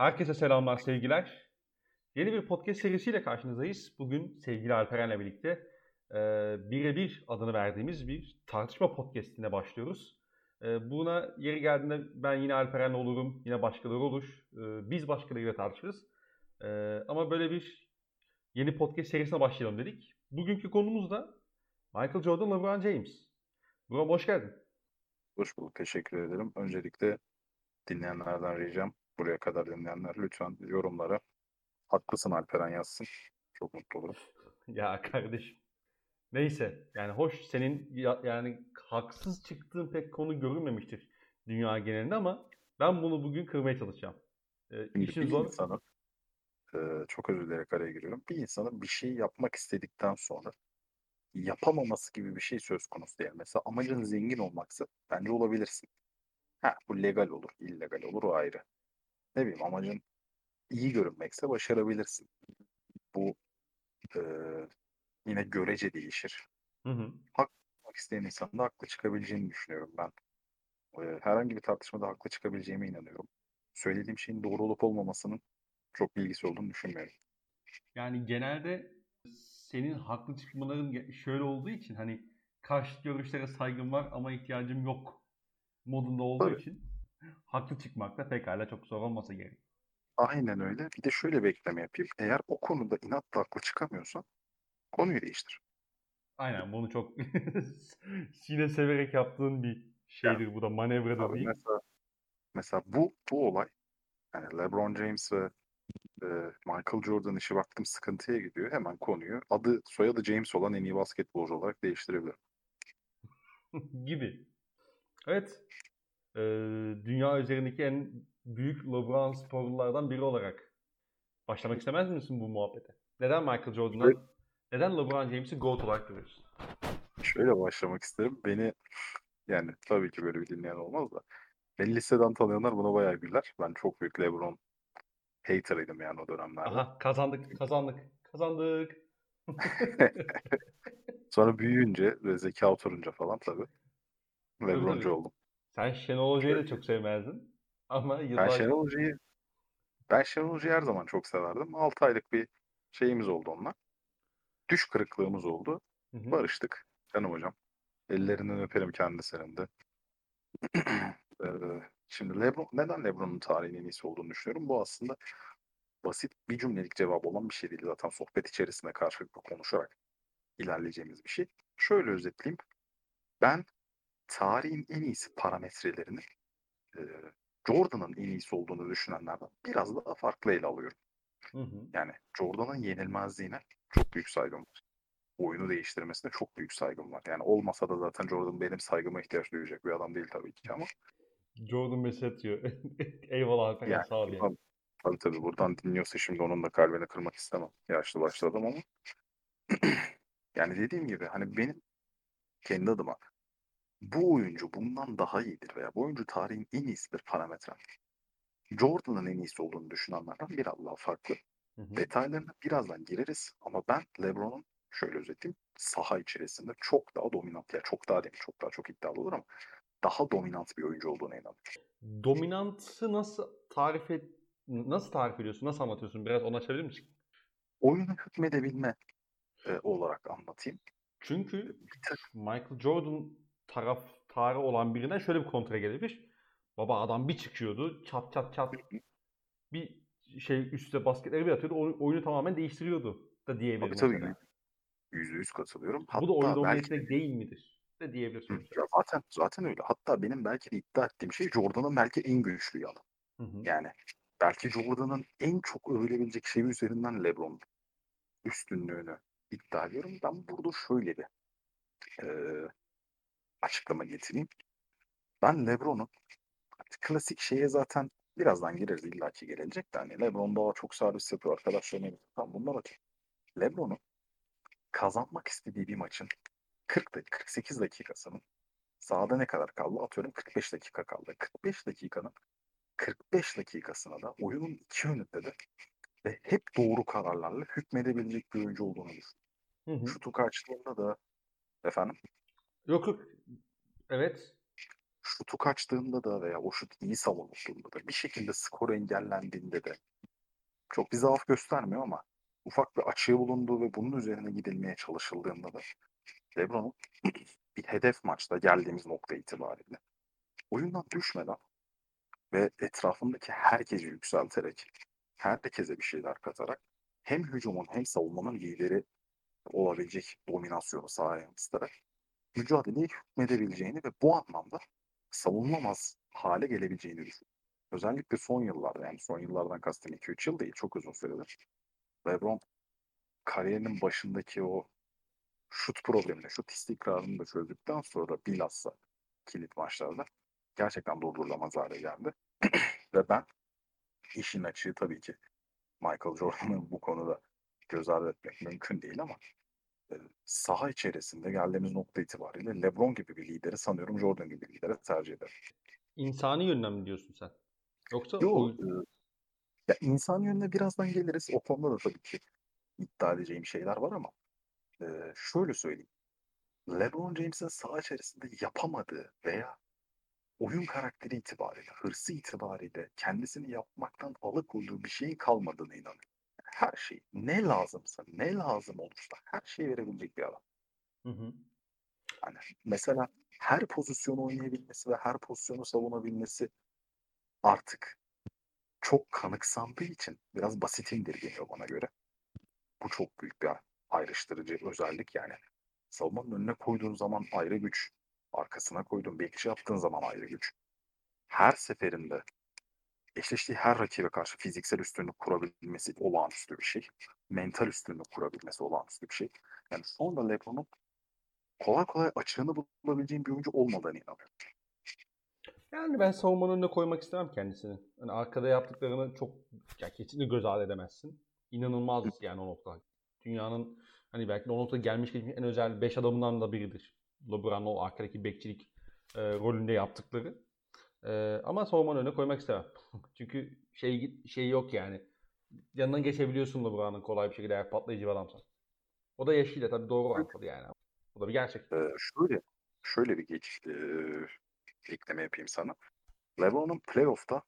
Herkese selamlar, sevgiler. Yeni bir podcast serisiyle karşınızdayız. Bugün sevgili Alperen'le birlikte e, birebir adını verdiğimiz bir tartışma podcastine başlıyoruz. E, buna yeri geldiğinde ben yine Alperen'le olurum, yine başkaları olur. E, biz başkalarıyla tartışırız. E, ama böyle bir yeni podcast serisine başlayalım dedik. Bugünkü konumuz da Michael Jordan, LeBron James. Buram hoş geldin. Hoş bulduk. Teşekkür ederim. Öncelikle dinleyenlerden ricam buraya kadar dinleyenler lütfen yorumlara haklısın Alperen yazsın. Çok mutlu olurum. ya kardeşim. Neyse yani hoş senin ya, yani haksız çıktığın pek konu görülmemiştir dünya genelinde ama ben bunu bugün kırmaya çalışacağım. Ee, işin zor. Insanın, e, çok özür dileyerek araya giriyorum. Bir insanın bir şey yapmak istedikten sonra yapamaması gibi bir şey söz konusu değil. Mesela amacın zengin olmaksa bence olabilirsin. Ha, bu legal olur, illegal olur o ayrı. Ne bileyim amacın iyi görünmekse başarabilirsin. Bu e, yine görece değişir. Hı hı. Haklı isteyen insan da haklı çıkabileceğini düşünüyorum ben. E, herhangi bir tartışmada haklı çıkabileceğime inanıyorum. Söylediğim şeyin doğru olup olmamasının çok bilgisi olduğunu düşünmüyorum. Yani genelde senin haklı çıkmaların şöyle olduğu için hani karşı görüşlere saygım var ama ihtiyacım yok modunda olduğu Tabii. için haklı çıkmak da pekala çok zor olmasa gerek. Aynen öyle. Bir de şöyle bir ekleme yapayım. Eğer o konuda inatla haklı çıkamıyorsan konuyu değiştir. Aynen bunu çok sine severek yaptığın bir şeydir yani, bu da manevradır değil. Mesela, mesela bu bu olay yani LeBron James ve e, Michael Jordan işi baktım sıkıntıya gidiyor. Hemen konuyu adı soyadı James olan en iyi basketbolcu olarak değiştirebilirim. gibi. Evet. Ee, dünya üzerindeki en büyük LeBron sporlulardan biri olarak başlamak istemez misin bu muhabbete? Neden Michael Jordan'dan, neden LeBron James'i GOAT olarak görüyorsun? Şöyle başlamak isterim. Beni yani tabii ki böyle bir dinleyen olmaz da beni liseden tanıyanlar buna bayağı güler. Ben çok büyük LeBron hater'ıydım yani o dönemlerde. Aha kazandık, kazandık, kazandık. Sonra büyüyünce ve zeka oturunca falan tabii LeBroncu oldum. Sen Şenol Hoca'yı da çok sevmezdin. Ama yıllar... Ben Şenol Hoca'yı ben Şenol Hoca'yı her zaman çok severdim. 6 aylık bir şeyimiz oldu onunla. Düş kırıklığımız oldu. Hı hı. Barıştık. Canım hocam. Ellerinden öperim kendisinin de. Şimdi Lebron, neden Lebron'un tarihin en iyisi olduğunu düşünüyorum? Bu aslında basit bir cümlelik cevap olan bir şey değil. Zaten sohbet içerisinde karşılıklı konuşarak ilerleyeceğimiz bir şey. Şöyle özetleyeyim. Ben tarihin en iyisi parametrelerini e, Jordan'ın en iyisi olduğunu düşünenlerden biraz daha farklı ele alıyorum. Hı hı. Yani Jordan'ın yenilmezliğine çok büyük saygım var. Oyunu değiştirmesine çok büyük saygım var. Yani olmasa da zaten Jordan benim saygıma ihtiyaç duyacak bir adam değil tabii ki ama. Jordan atıyor. Eyvallah Alper yani, sağ ol yani. Tabii tabii buradan dinliyorsa şimdi onun da kalbini kırmak istemem. Yaşlı başladım ama. yani dediğim gibi hani benim kendi adıma bu oyuncu bundan daha iyidir veya bu oyuncu tarihin en iyisidir parametre. Jordan'ın en iyisi olduğunu düşünenlerden biraz daha farklı. Hı hı. Detaylarına birazdan gireriz ama ben LeBron'un şöyle özetleyeyim saha içerisinde çok daha dominant ya çok daha değil çok daha çok iddialı olur ama daha dominant bir oyuncu olduğuna inanıyorum. Dominantı nasıl tarif et nasıl tarif ediyorsun? Nasıl anlatıyorsun? Biraz onu açabilir misin? Oyunu hükmedebilme e, olarak anlatayım. Çünkü Michael Jordan taraftarı olan birine şöyle bir kontra gelebilir. Baba adam bir çıkıyordu. Çat çat çat bir şey üstte basketleri bir atıyordu. Oyunu, oyunu tamamen değiştiriyordu da diyebilirim. Tabii tabii. Yüzde yüz katılıyorum. Hatta Bu da oyun dominantine belki... değil midir? De diyebilirsin. Ya zaten, zaten öyle. Hatta benim belki de iddia ettiğim şey Jordan'ın belki en güçlü. Hı hı. Yani belki Jordan'ın en çok övülebilecek şey üzerinden LeBron üstünlüğünü iddia ediyorum. Ben burada şöyle bir e, açıklama getireyim. Ben LeBron'un klasik şeye zaten birazdan gireriz illaki gelecek de hani LeBron daha çok servis yapıyor arkadaşlarına. Tamam bunlar okey. LeBron'un kazanmak istediği bir maçın 40 dakika, 48 dakikasının sahada ne kadar kaldı? Atıyorum 45 dakika kaldı. 45 dakikanın 45 dakikasına da oyunun iki yönünde de ve hep doğru kararlarla hükmedebilecek bir oyuncu olduğunu düşünüyorum. Şutu karşılığında da efendim Yok yok. Evet. şutu kaçtığında da veya o şut iyi savunulduğunda da bir şekilde skor engellendiğinde de çok bir zaaf göstermiyor ama ufak bir açığı bulunduğu ve bunun üzerine gidilmeye çalışıldığında da LeBron'un bir hedef maçta geldiğimiz nokta itibariyle oyundan düşmeden ve etrafındaki herkesi yükselterek, herkese bir şeyler katarak hem hücumun hem savunmanın lideri olabilecek dominasyonu sahaya yansıtarak mücadeleye hükmedebileceğini ve bu anlamda savunulmaz hale gelebileceğini düşünüyorum. Özellikle son yıllarda yani son yıllardan kastım 2-3 yıl değil çok uzun süredir. LeBron kariyerinin başındaki o şut problemini, şut istikrarını da çözdükten sonra bilhassa kilit maçlarda gerçekten durdurulamaz hale geldi. Ve ben işin açığı tabii ki Michael Jordan'ı bu konuda göz ardı etmek mümkün değil ama e, saha içerisinde geldiğimiz nokta itibariyle LeBron gibi bir lideri sanıyorum Jordan gibi bir lideri tercih ederim. İnsani yönden mi diyorsun sen? Yoksa Yok. Oyun... E, ya insan yönüne birazdan geliriz. O konuda da tabii ki iddia edeceğim şeyler var ama e, şöyle söyleyeyim. LeBron James'in saha içerisinde yapamadığı veya oyun karakteri itibariyle, hırsı itibariyle kendisini yapmaktan alıkoyduğu bir şeyin kalmadığına inanıyorum. Her şey ne lazımsa, ne lazım olursa her şeyi verebilecek bir adam. Hı hı. Yani mesela her pozisyonu oynayabilmesi ve her pozisyonu savunabilmesi artık çok kanıksandığı için biraz basit indirgeniyor bana göre. Bu çok büyük bir ayrıştırıcı özellik yani. Savunmanın önüne koyduğun zaman ayrı güç, arkasına koyduğun bekçi yaptığın zaman ayrı güç. Her seferinde eşleştiği her rakibe karşı fiziksel üstünlük kurabilmesi olağanüstü bir şey. Mental üstünlük kurabilmesi olağanüstü bir şey. Yani sonra LeBron'un kolay kolay açığını bulabileceğin bir oyuncu olmadığını inanıyorum. Yani ben savunmanın önüne koymak istemem kendisini. Hani arkada yaptıklarını çok ya kesinlikle göz ardı edemezsin. İnanılmaz yani o nokta. Dünyanın hani belki de o noktada gelmiş geçmiş en özel 5 adamından da biridir. LeBron'un o arkadaki bekçilik e, rolünde yaptıkları. E, ama savunmanın önüne koymak istemem. Çünkü şey şey yok yani. Yanından geçebiliyorsun LeBron'un kolay bir şekilde eğer patlayıcı bir adamsan. O da yaşıyla tabii doğru orantılı yani. Bu da bir gerçek. Ee, şöyle, şöyle bir geç e, ekleme yapayım sana. LeBron'un playoff'ta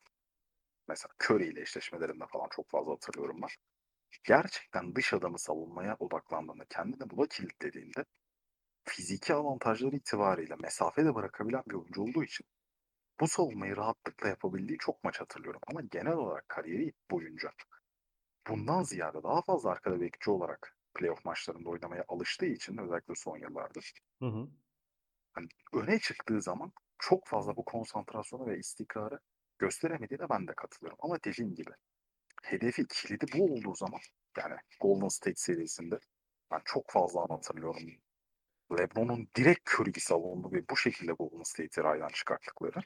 mesela Curry ile eşleşmelerinde falan çok fazla hatırlıyorum ben. Gerçekten dış adamı savunmaya odaklandığında, kendini bula kilitlediğinde fiziki avantajları itibariyle mesafede bırakabilen bir oyuncu olduğu için bu savunmayı rahatlıkla yapabildiği çok maç hatırlıyorum. Ama genel olarak kariyeri boyunca bundan ziyade daha fazla arkada bekçi olarak playoff maçlarında oynamaya alıştığı için özellikle son yıllardır. Hı hı. Hani öne çıktığı zaman çok fazla bu konsantrasyonu ve istikrarı gösteremediğine ben de katılıyorum. Ama dediğim gibi hedefi kilidi bu olduğu zaman yani Golden State serisinde ben çok fazla hatırlıyorum. LeBron'un direkt Curry'i savundu ve bu şekilde Golden State'i raydan çıkarttıkları.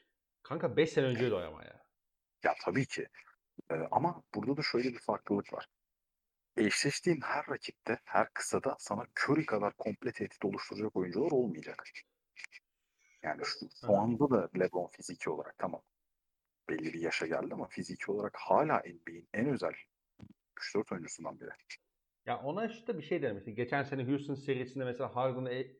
Kanka 5 sene önceydi o ama ya. Ya tabii ki. Ee, ama burada da şöyle bir farklılık var. Eşleştiğin her rakipte, her kısada sana Curry kadar komple tehdit oluşturacak oyuncular olmayacak. Yani şu, şu anda da LeBron fiziki olarak tamam belli bir yaşa geldi ama fiziki olarak hala NBA'in en özel 3-4 oyuncusundan biri. Ya ona işte bir şey derim. Mesela geçen sene Houston serisinde mesela Harden'la e-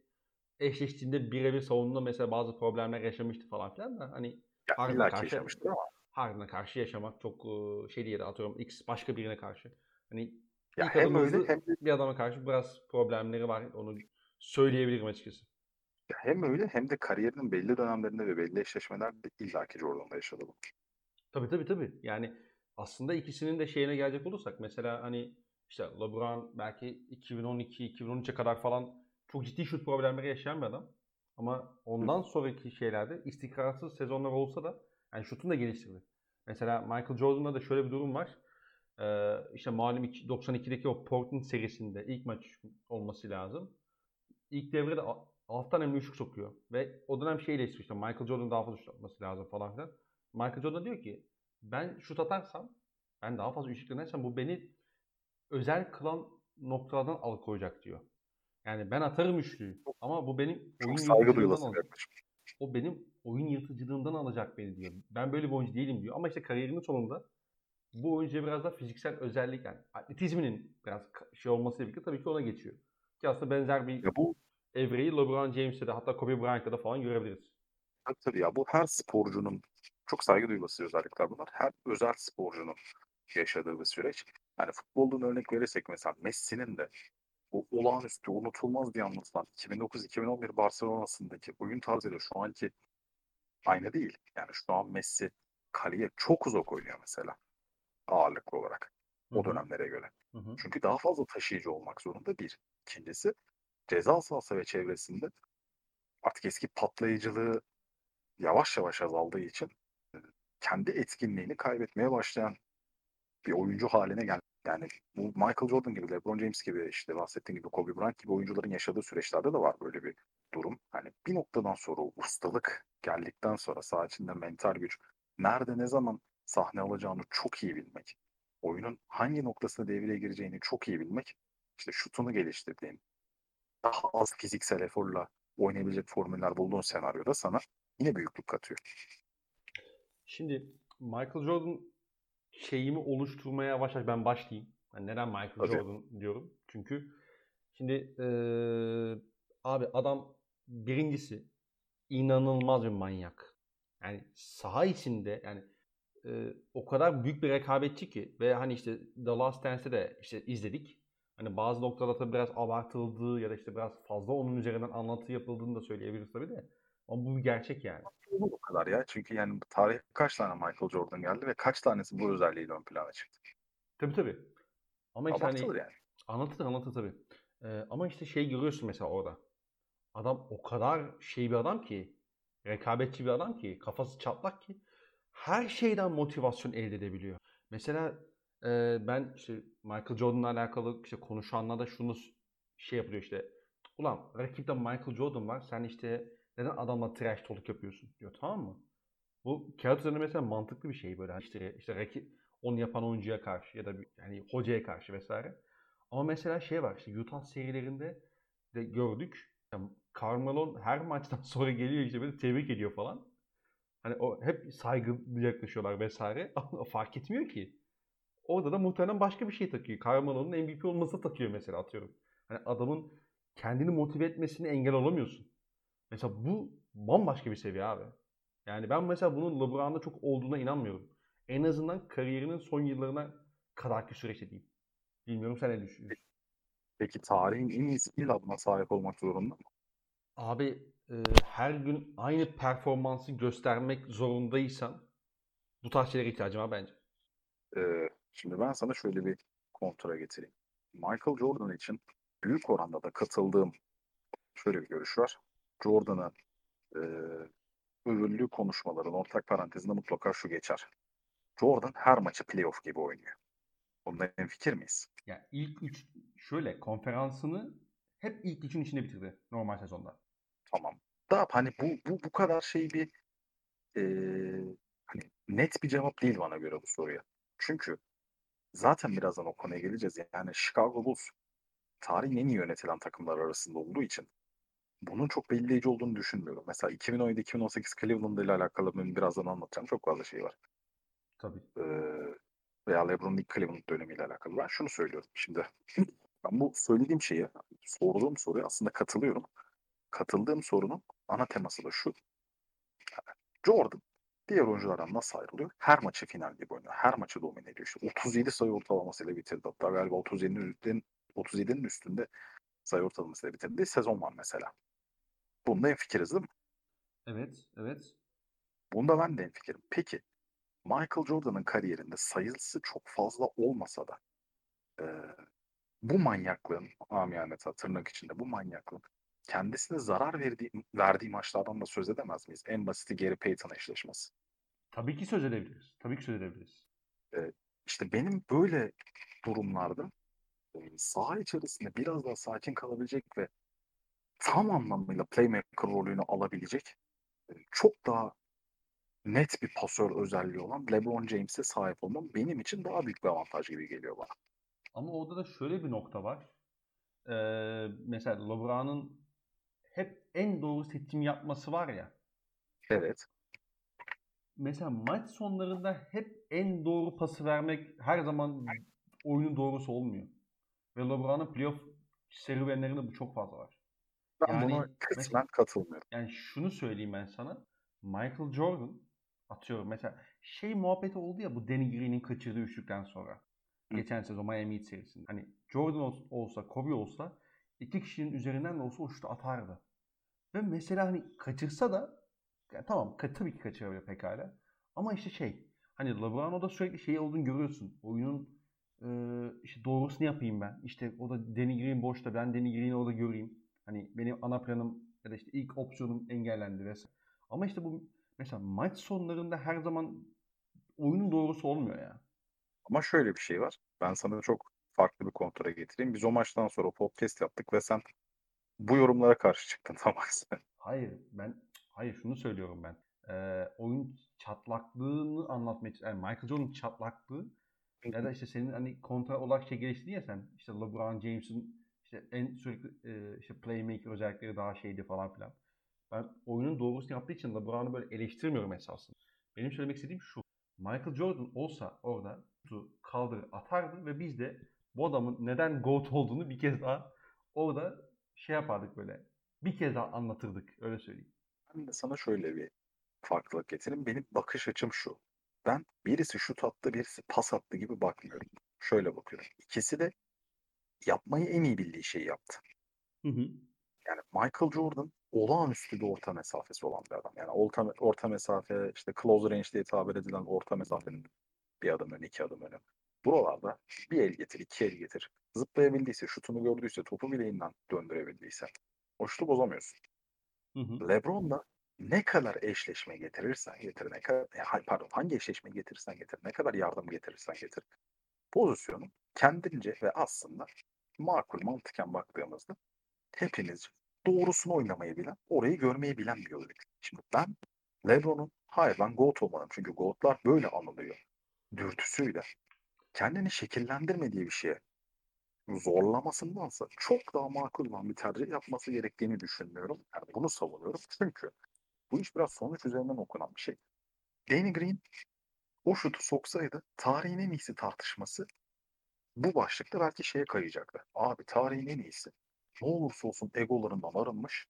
eşleştiğinde birebir savunma mesela bazı problemler yaşamıştı falan filan da hani ya Harden'a karşı yaşamıştır ama Harden'a karşı yaşamak çok şey değil atıyorum X başka birine karşı. Hani ya hem öyle hem bir adama karşı biraz problemleri var. Onu söyleyebilirim açıkçası. Ya hem öyle hem de kariyerinin belli dönemlerinde ve belli eşleşmelerde illaki Jordan'da yaşadı bu. Tabii tabii tabii. Yani aslında ikisinin de şeyine gelecek olursak mesela hani işte LeBron belki 2012-2013'e kadar falan çok ciddi şut problemleri yaşayan bir adam. Ama ondan sonraki şeylerde istikrarsız sezonlar olsa da yani şutunu da geliştirdi. Mesela Michael Jordan'da da şöyle bir durum var. Ee, işte malum 92'deki o Portland serisinde ilk maç olması lazım. İlk devrede alttan hem üçlük sokuyor. Ve o dönem şey eleştiriyor işte Michael Jordan daha fazla şut atması lazım falan filan. Michael Jordan diyor ki ben şut atarsam ben daha fazla üçlük denersem bu beni özel kılan noktalardan alıkoyacak diyor. Yani ben atarım üçlüyü ama bu benim Çok oyun saygı alacak. O benim oyun yırtıcılığımdan alacak beni diyor. Ben böyle bir oyuncu değilim diyor. Ama işte kariyerinin sonunda bu oyuncuya biraz da fiziksel özellik yani atletizminin biraz şey olmasıyla birlikte tabii ki ona geçiyor. Ki aslında benzer bir ya bu evreyi LeBron James'te de hatta Kobe Bryant'ta da falan görebiliriz. Tabii tabii ya bu her sporcunun çok saygı duyması özellikler bunlar. Her özel sporcunun yaşadığı bir süreç. Yani futboldan örnek verirsek mesela Messi'nin de olağanüstü, unutulmaz diye anlatılan 2009-2011 Barcelona'sındaki oyun tarzıyla şu anki aynı değil. Yani şu an Messi kaleye çok uzak oynuyor mesela ağırlıklı olarak o dönemlere göre. Hı hı. Çünkü daha fazla taşıyıcı olmak zorunda bir. İkincisi ceza sahası ve çevresinde artık eski patlayıcılığı yavaş yavaş azaldığı için kendi etkinliğini kaybetmeye başlayan bir oyuncu haline geldi. Yani bu Michael Jordan gibi, LeBron James gibi, işte bahsettiğim gibi Kobe Bryant gibi oyuncuların yaşadığı süreçlerde de var böyle bir durum. Hani bir noktadan sonra ustalık geldikten sonra saha içinde mental güç, nerede ne zaman sahne alacağını çok iyi bilmek, oyunun hangi noktasında devreye gireceğini çok iyi bilmek, işte şutunu geliştirdiğin, daha az fiziksel eforla oynayabilecek formüller bulduğun senaryoda sana yine büyüklük katıyor. Şimdi Michael Jordan şeyimi oluşturmaya yavaş yavaş ben başlayayım. Yani neden Michael Tabii. Jordan diyorum? Çünkü şimdi ee, abi adam birincisi inanılmaz bir manyak. Yani saha içinde yani e, o kadar büyük bir rekabetçi ki ve hani işte The Last Dance'de de işte izledik. Hani bazı noktalarda tabii biraz abartıldığı ya da işte biraz fazla onun üzerinden anlatı yapıldığını da söyleyebiliriz tabii de. Ama bu bir gerçek yani. Bu kadar ya. Çünkü yani tarih kaç tane Michael Jordan geldi ve kaç tanesi bu özelliğiyle ön plana çıktı. Tabii tabii. Ama işte hani, yani. Anlatır anlatır tabii. Ee, ama işte şey görüyorsun mesela orada. Adam o kadar şey bir adam ki rekabetçi bir adam ki kafası çatlak ki her şeyden motivasyon elde edebiliyor. Mesela e, ben işte Michael Jordan'la alakalı işte konuşanlar da şunu şey yapıyor işte. Ulan rakipte Michael Jordan var. Sen işte neden adamla trash talk yapıyorsun diyor tamam mı? Bu kağıt üzerinde mesela mantıklı bir şey böyle işte işte rakip onu yapan oyuncuya karşı ya da yani hocaya karşı vesaire. Ama mesela şey var işte Utah serilerinde de gördük. Yani her maçtan sonra geliyor işte böyle tebrik ediyor falan. Hani o hep saygılı yaklaşıyorlar vesaire. Ama fark etmiyor ki. Orada da muhtemelen başka bir şey takıyor. Carmelo'nun MVP olması takıyor mesela atıyorum. Hani adamın kendini motive etmesini engel olamıyorsun. Mesela bu bambaşka bir seviye abi. Yani ben mesela bunun LeBron'da çok olduğuna inanmıyorum. En azından kariyerinin son yıllarına kadarki süreçte diyeyim. Bilmiyorum sen ne düşünüyorsun? Peki tarihin en iyi skill adına sahip olmak zorunda mı? Abi e, her gün aynı performansı göstermek zorundaysan bu tarz şeylere ihtiyacım var bence. Ee, şimdi ben sana şöyle bir kontra getireyim. Michael Jordan için büyük oranda da katıldığım şöyle bir görüş var. Jordan'ın e, övüldüğü konuşmaların ortak parantezinde mutlaka şu geçer. Jordan her maçı playoff gibi oynuyor. Bunda en fikir miyiz? Yani ilk üç şöyle konferansını hep ilk üçün içinde bitirdi normal sezonda. Tamam. Da hani bu bu bu kadar şey bir e, hani net bir cevap değil bana göre bu soruya. Çünkü zaten birazdan o konuya geleceğiz. Yani Chicago Bulls tarihin en iyi yönetilen takımlar arasında olduğu için bunun çok belirleyici olduğunu düşünmüyorum. Mesela 2017-2018 Cleveland ile alakalı benim birazdan anlatacağım çok fazla şey var. Tabii. Ee, veya LeBron'un ilk Cleveland dönemiyle alakalı. Ben şunu söylüyorum şimdi. Ben bu söylediğim şeye, sorduğum soruya aslında katılıyorum. Katıldığım sorunun ana teması da şu. Jordan diğer oyunculardan nasıl ayrılıyor? Her maçı final gibi oynuyor. Her maçı domine ediyor. İşte 37 sayı ortalamasıyla bitirdi. Hatta galiba 37'nin 37'nin üstünde sayı ortalamasıyla bitirdiği sezon var mesela. Bunda en fikiriz değil mi? Evet, evet. Bunda ben de en fikirim. Peki Michael Jordan'ın kariyerinde sayısı çok fazla olmasa da e, bu manyaklığın amiyane tırnak içinde bu manyaklığın kendisine zarar verdiği, verdiği maçlardan da söz edemez miyiz? En basiti Gary Payton eşleşmesi. Tabii ki söz edebiliriz. Tabii ki söz edebiliriz. Ee, işte benim böyle durumlarda e, saha içerisinde biraz daha sakin kalabilecek ve tam anlamıyla playmaker rolünü alabilecek e, çok daha net bir pasör özelliği olan LeBron James'e sahip olmam benim için daha büyük bir avantaj gibi geliyor bana. Ama orada da şöyle bir nokta var. Ee, mesela LeBron'un hep en doğru seçim yapması var ya. Evet. Mesela maç sonlarında hep en doğru pası vermek her zaman oyunun doğrusu olmuyor. Ve LeBron'un playoff serüvenlerinde bu çok fazla var. Ben yani, buna kısmen katılmıyorum. Yani şunu söyleyeyim ben sana. Michael Jordan atıyorum mesela şey muhabbeti oldu ya bu Danny Green'in kaçırdığı üçlükten sonra. Hı. Geçen sezon Miami Heat serisinde. Hani Jordan olsa, Kobe olsa iki kişinin üzerinden de olsa o şutu atardı. Ve mesela hani kaçırsa da yani tamam tabii ki kaçırabilir pekala. Ama işte şey hani LeBron'da sürekli şey olduğunu görüyorsun. Oyunun e, işte doğrusunu yapayım ben. İşte o da Danny Green boşta ben Danny Green'i orada göreyim. Hani benim ana planım ya da işte ilk opsiyonum engellendi vesaire. Ama işte bu mesela maç sonlarında her zaman oyunun doğrusu olmuyor ya. Ama şöyle bir şey var. Ben sana çok farklı bir kontra getireyim. Biz o maçtan sonra podcast yaptık ve sen bu yorumlara karşı çıktın tam aksine. Hayır ben hayır şunu söylüyorum ben. Ee, oyun çatlaklığını anlatmak yani Michael Jordan'ın çatlaklığı ya da işte senin hani kontra olarak şey geliştirdin ya sen işte LeBron James'in işte en sürekli e, işte playmaker özellikleri daha şeydi falan filan. Ben oyunun doğrusunu yaptığı için LeBron'u böyle eleştirmiyorum esasında. Benim söylemek istediğim şu. Michael Jordan olsa orada kaldır atardı ve biz de bu adamın neden GOAT olduğunu bir kez daha orada şey yapardık böyle. Bir kez daha anlatırdık öyle söyleyeyim. Ben de sana şöyle bir farklılık getireyim. Benim bakış açım şu. Ben birisi şut attı, birisi pas attı gibi bakmıyorum. Şöyle bakıyorum. İkisi de yapmayı en iyi bildiği şeyi yaptı. Hı hı. Yani Michael Jordan olağanüstü bir orta mesafesi olan bir adam. Yani orta, orta mesafe, işte close range diye tabir edilen orta mesafenin bir adım önü, iki adım önü. Buralarda bir el getir, iki el getir. Zıplayabildiyse, şutunu gördüyse, topu bileğinden döndürebildiyse o şutu bozamıyorsun. Hı hı. LeBron da ne kadar eşleşme getirirsen getir, ne kadar, pardon hangi eşleşme getirirsen getir, ne kadar yardım getirirsen getir. Pozisyonu kendince ve aslında makul mantıken baktığımızda hepiniz doğrusunu oynamayı bilen, orayı görmeyi bilen bir oyuncu. Şimdi ben LeBron'un hayır ben GOAT olmalıyım. Çünkü GOAT'lar böyle anılıyor. Dürtüsüyle. Kendini şekillendirmediği bir şeye zorlamasındansa çok daha makul olan bir tercih yapması gerektiğini düşünmüyorum. Yani bunu savunuyorum. Çünkü bu iş biraz sonuç üzerinden okunan bir şey. Danny Green o şutu soksaydı tarihin en iyisi tartışması bu başlıkta belki şeye kayacaktı. Abi tarihin en iyisi ne olursa olsun egolarından arınmış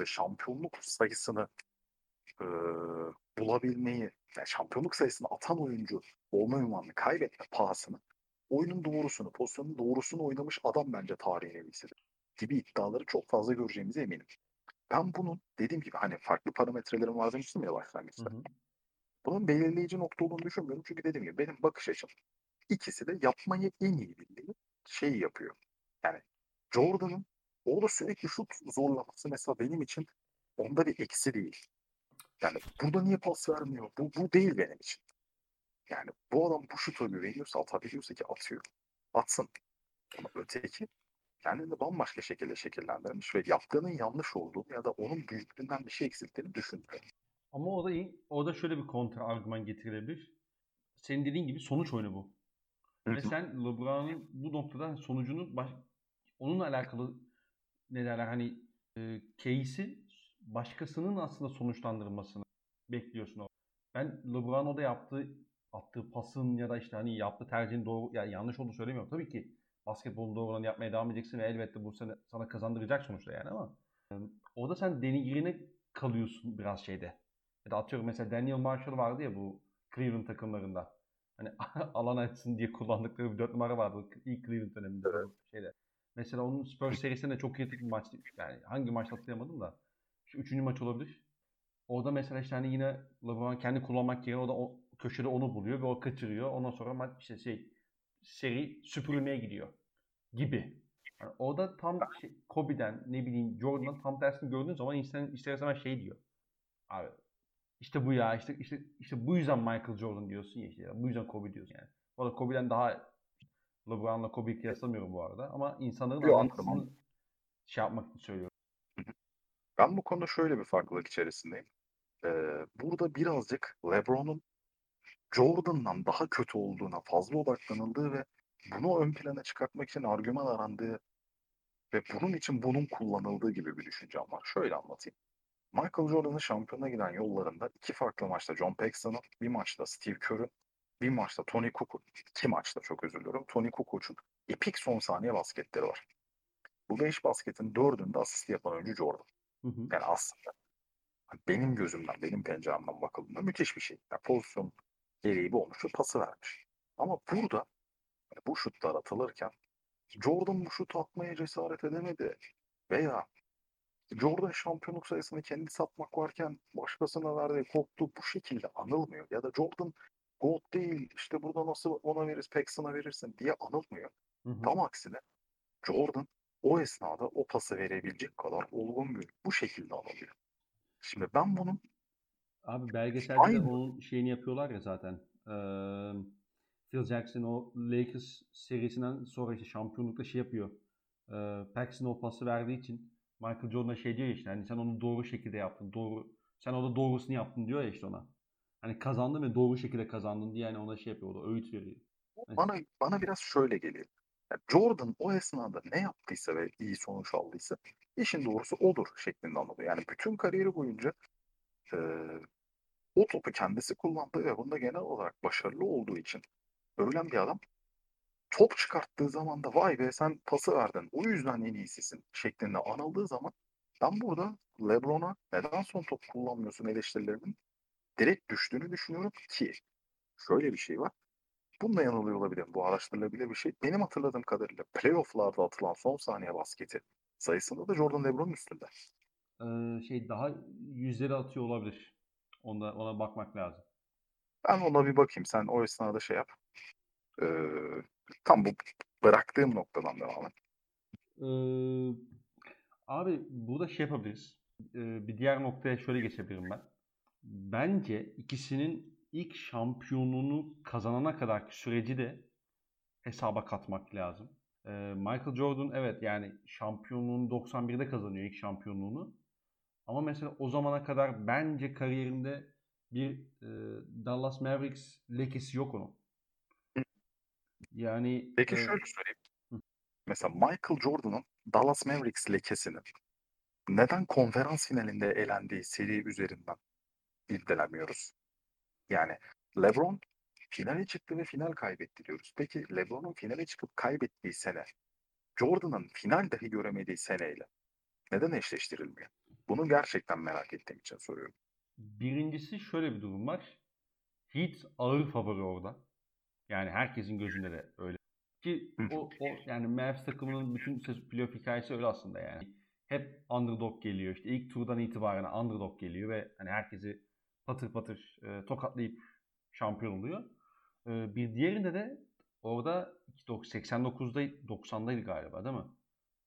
ve şampiyonluk sayısını e, bulabilmeyi, yani şampiyonluk sayısını atan oyuncu olma ünvanını kaybetme pahasını oyunun doğrusunu, pozisyonun doğrusunu oynamış adam bence tarihin en iyisidir. Gibi iddiaları çok fazla göreceğimize eminim. Ben bunun dediğim gibi hani farklı parametrelerim var demiştim ya başlangıçta. Hı hı. Bunun belirleyici nokta olduğunu düşünmüyorum. Çünkü dediğim gibi benim bakış açım ikisi de yapmayı en iyi bildiği şeyi yapıyor. Yani Jordan'ın orada sürekli şut zorlaması mesela benim için onda bir eksi değil. Yani burada niye pas vermiyor? Bu, bu değil benim için. Yani bu adam bu şuta güveniyorsa atabiliyorsa ki atıyor. Atsın. Ama öteki kendini bambaşka şekilde şekillendirmiş ve yaptığının yanlış olduğu ya da onun büyüklüğünden bir şey eksilttiğini düşünmüyor. Ama o da iyi. Orada şöyle bir kontra argüman getirilebilir. Senin dediğin gibi sonuç oyunu bu. Ve sen LeBron'un bu noktada sonucunu baş, onunla alakalı ne derler hani e, case'i başkasının aslında sonuçlandırmasını bekliyorsun o. Ben LeBron o da yaptığı attığı pasın ya da işte hani yaptığı tercihin doğru yani yanlış olduğunu söylemiyorum. Tabii ki basketbolun doğru olanı yapmaya devam edeceksin ve elbette bu sene sana kazandıracak sonuçta yani ama o da sen denigirine kalıyorsun biraz şeyde. Ya da atıyorum mesela Daniel Marshall vardı ya bu Cleveland takımlarında. Hani alan açsın diye kullandıkları bir dört numara vardı ilk Cleveland döneminde şeyde. Mesela onun Spurs serisinde çok kritik bir maçtı. Yani hangi maç hatırlayamadım da. Şu üçüncü maç olabilir. Orada mesela işte hani yine LeBron kendi kullanmak yerine o da o, köşede onu buluyor ve o kaçırıyor. Ondan sonra maç işte şey seri süpürülmeye gidiyor gibi. Yani orada tam şey, Kobe'den ne bileyim Jordan'dan tam tersini gördüğün zaman insan ister istemez şey diyor. Abi işte bu ya işte işte işte bu yüzden Michael Jordan diyorsun ya işte bu yüzden Kobe diyorsun yani. Bu arada Kobe'den daha LeBron'la Kobe'yi kıyaslamıyorum bu arada ama insanların Yok, anlatısını şey yapmak için söylüyorum. Ben bu konuda şöyle bir farklılık içerisindeyim. Ee, burada birazcık LeBron'un Jordan'dan daha kötü olduğuna fazla odaklanıldığı ve bunu ön plana çıkartmak için argüman arandığı ve bunun için bunun kullanıldığı gibi bir düşüncem var. Şöyle anlatayım. Michael Jordan'ın şampiyona giden yollarında iki farklı maçta John Paxson'ın, bir maçta Steve Kerr'ın, bir maçta Tony Kukoc, iki maçta çok özür diliyorum. Tony Kukoc'un epik son saniye basketleri var. Bu beş basketin dördünde asist yapan oyuncu Jordan. Hı hı. Yani aslında benim gözümden, benim penceremden bakıldığında müthiş bir şey. Yani pozisyon gereği bu olmuş pası vermiş. Ama burada bu şutlar atılırken Jordan bu şutu atmaya cesaret edemedi. Veya Jordan şampiyonluk sayısını kendi satmak varken başkasına verdiği korktu bu şekilde anılmıyor. Ya da Jordan gold değil işte burada nasıl ona verirsin Paxson'a verirsin diye anılmıyor. Hı hı. Tam aksine Jordan o esnada o pası verebilecek kadar olgun bir bu şekilde anılıyor. Şimdi ben bunun Abi belgeselde Aynı. onun şeyini yapıyorlar ya zaten. Ee, Phil Jackson o Lakers serisinden sonra işte şampiyonlukta şey yapıyor. Ee, Paxson o pası verdiği için Michael Jordan'a şey diyor işte hani sen onu doğru şekilde yaptın. Doğru sen orada doğrusunu yaptın diyor ya işte ona. Hani kazandın ve doğru şekilde kazandın diye yani ona şey yapıyor. O da öğüt veriyor. Bana bana biraz şöyle geliyor. Yani Jordan o esnada ne yaptıysa ve iyi sonuç aldıysa işin doğrusu odur şeklinde anlıyor. Yani bütün kariyeri boyunca e, o topu kendisi kullandı ve bunda genel olarak başarılı olduğu için övülen bir adam top çıkarttığı zaman da vay be sen pası verdin o yüzden en iyisisin şeklinde anıldığı zaman ben burada Lebron'a neden son top kullanmıyorsun eleştirilerinin direkt düştüğünü düşünüyorum ki şöyle bir şey var. Bununla yanılıyor olabilirim. Bu araştırılabilir bir şey. Benim hatırladığım kadarıyla playoff'larda atılan son saniye basketi sayısında da Jordan Lebron'un üstünde. Ee, şey daha yüzleri atıyor olabilir. Onda, ona bakmak lazım. Ben ona bir bakayım. Sen o esnada şey yap. Ee, tam bu bıraktığım noktadan devam et. Ee, abi burada şey yapabiliriz. Ee, bir diğer noktaya şöyle geçebilirim ben. Bence ikisinin ilk şampiyonluğunu kazanana kadarki süreci de hesaba katmak lazım. Ee, Michael Jordan evet yani şampiyonluğunu 91'de kazanıyor ilk şampiyonluğunu. Ama mesela o zamana kadar bence kariyerinde bir e, Dallas Mavericks lekesi yok onun. Yani Peki e, şöyle söyleyeyim. Hı. Mesela Michael Jordan'ın Dallas Mavericks lekesinin neden konferans finalinde elendiği seri üzerinden irdelemiyoruz? Yani LeBron finale çıktı ve final kaybetti diyoruz. Peki LeBron'un finale çıkıp kaybettiği sene Jordan'ın final dahi göremediği seneyle neden eşleştirilmiyor? Bunu gerçekten merak ettiğim için soruyorum. Birincisi şöyle bir durum var. Heat ağır favori orada. Yani herkesin gözünde de öyle. Ki o, o yani Mavs takımının bütün playoff hikayesi öyle aslında yani. Hep underdog geliyor. İşte ilk turdan itibaren underdog geliyor ve hani herkesi patır patır e, tokatlayıp şampiyon oluyor. E, bir diğerinde de orada 89'da 90'daydı galiba değil mi?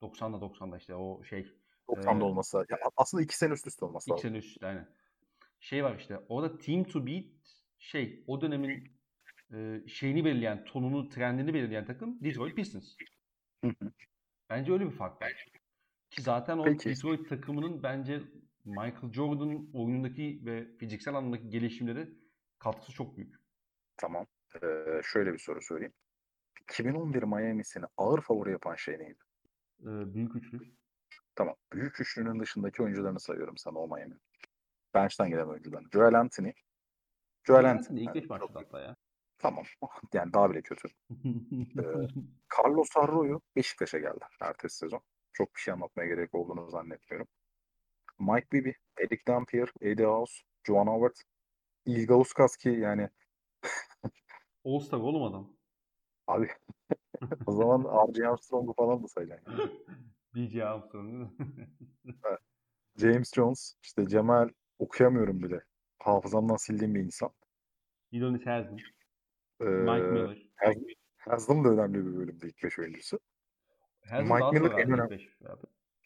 90'da 90'da işte o şey 90'da e, olması. Ya aslında iki sene üst üste olması lazım. İki sene üst üste aynen. Şey var işte orada team to beat şey o dönemin e, şeyini belirleyen, tonunu, trendini belirleyen takım Detroit Pistons. Bence öyle bir fark var. Ki zaten o Peki. Detroit takımının bence Michael Jordan'ın oyunundaki ve fiziksel anlamdaki gelişimleri katkısı çok büyük. Tamam. Ee, şöyle bir soru sorayım. 2011 Miami'sini ağır favori yapan şey neydi? Ee, büyük üçlü. Tamam. Büyük üçlünün dışındaki oyuncularını sayıyorum sana o Miami. Bench'ten gelen oyuncular. Joel Anthony. Joel Anthony. ilk beş başladı hatta ya. Tamam. Yani daha bile kötü. ee, Carlos Arroyo Beşiktaş'a geldi ertesi sezon. Çok bir şey anlatmaya gerek olduğunu zannetmiyorum. Mike Bibby, Eric Dampier, Eddie House, Joan Howard, Ilgauskas ki yani All-Star oğlum adam. Abi o zaman R.J. Armstrong'u falan da sayacak. B.J. Armstrong James Jones, işte Cemal okuyamıyorum bile. Hafızamdan sildiğim bir insan. Udonis Haslem. Ee, Mike Miller. Haslam da önemli bir bölümde ilk beş oyuncusu. Haslam Mike Miller en önemli.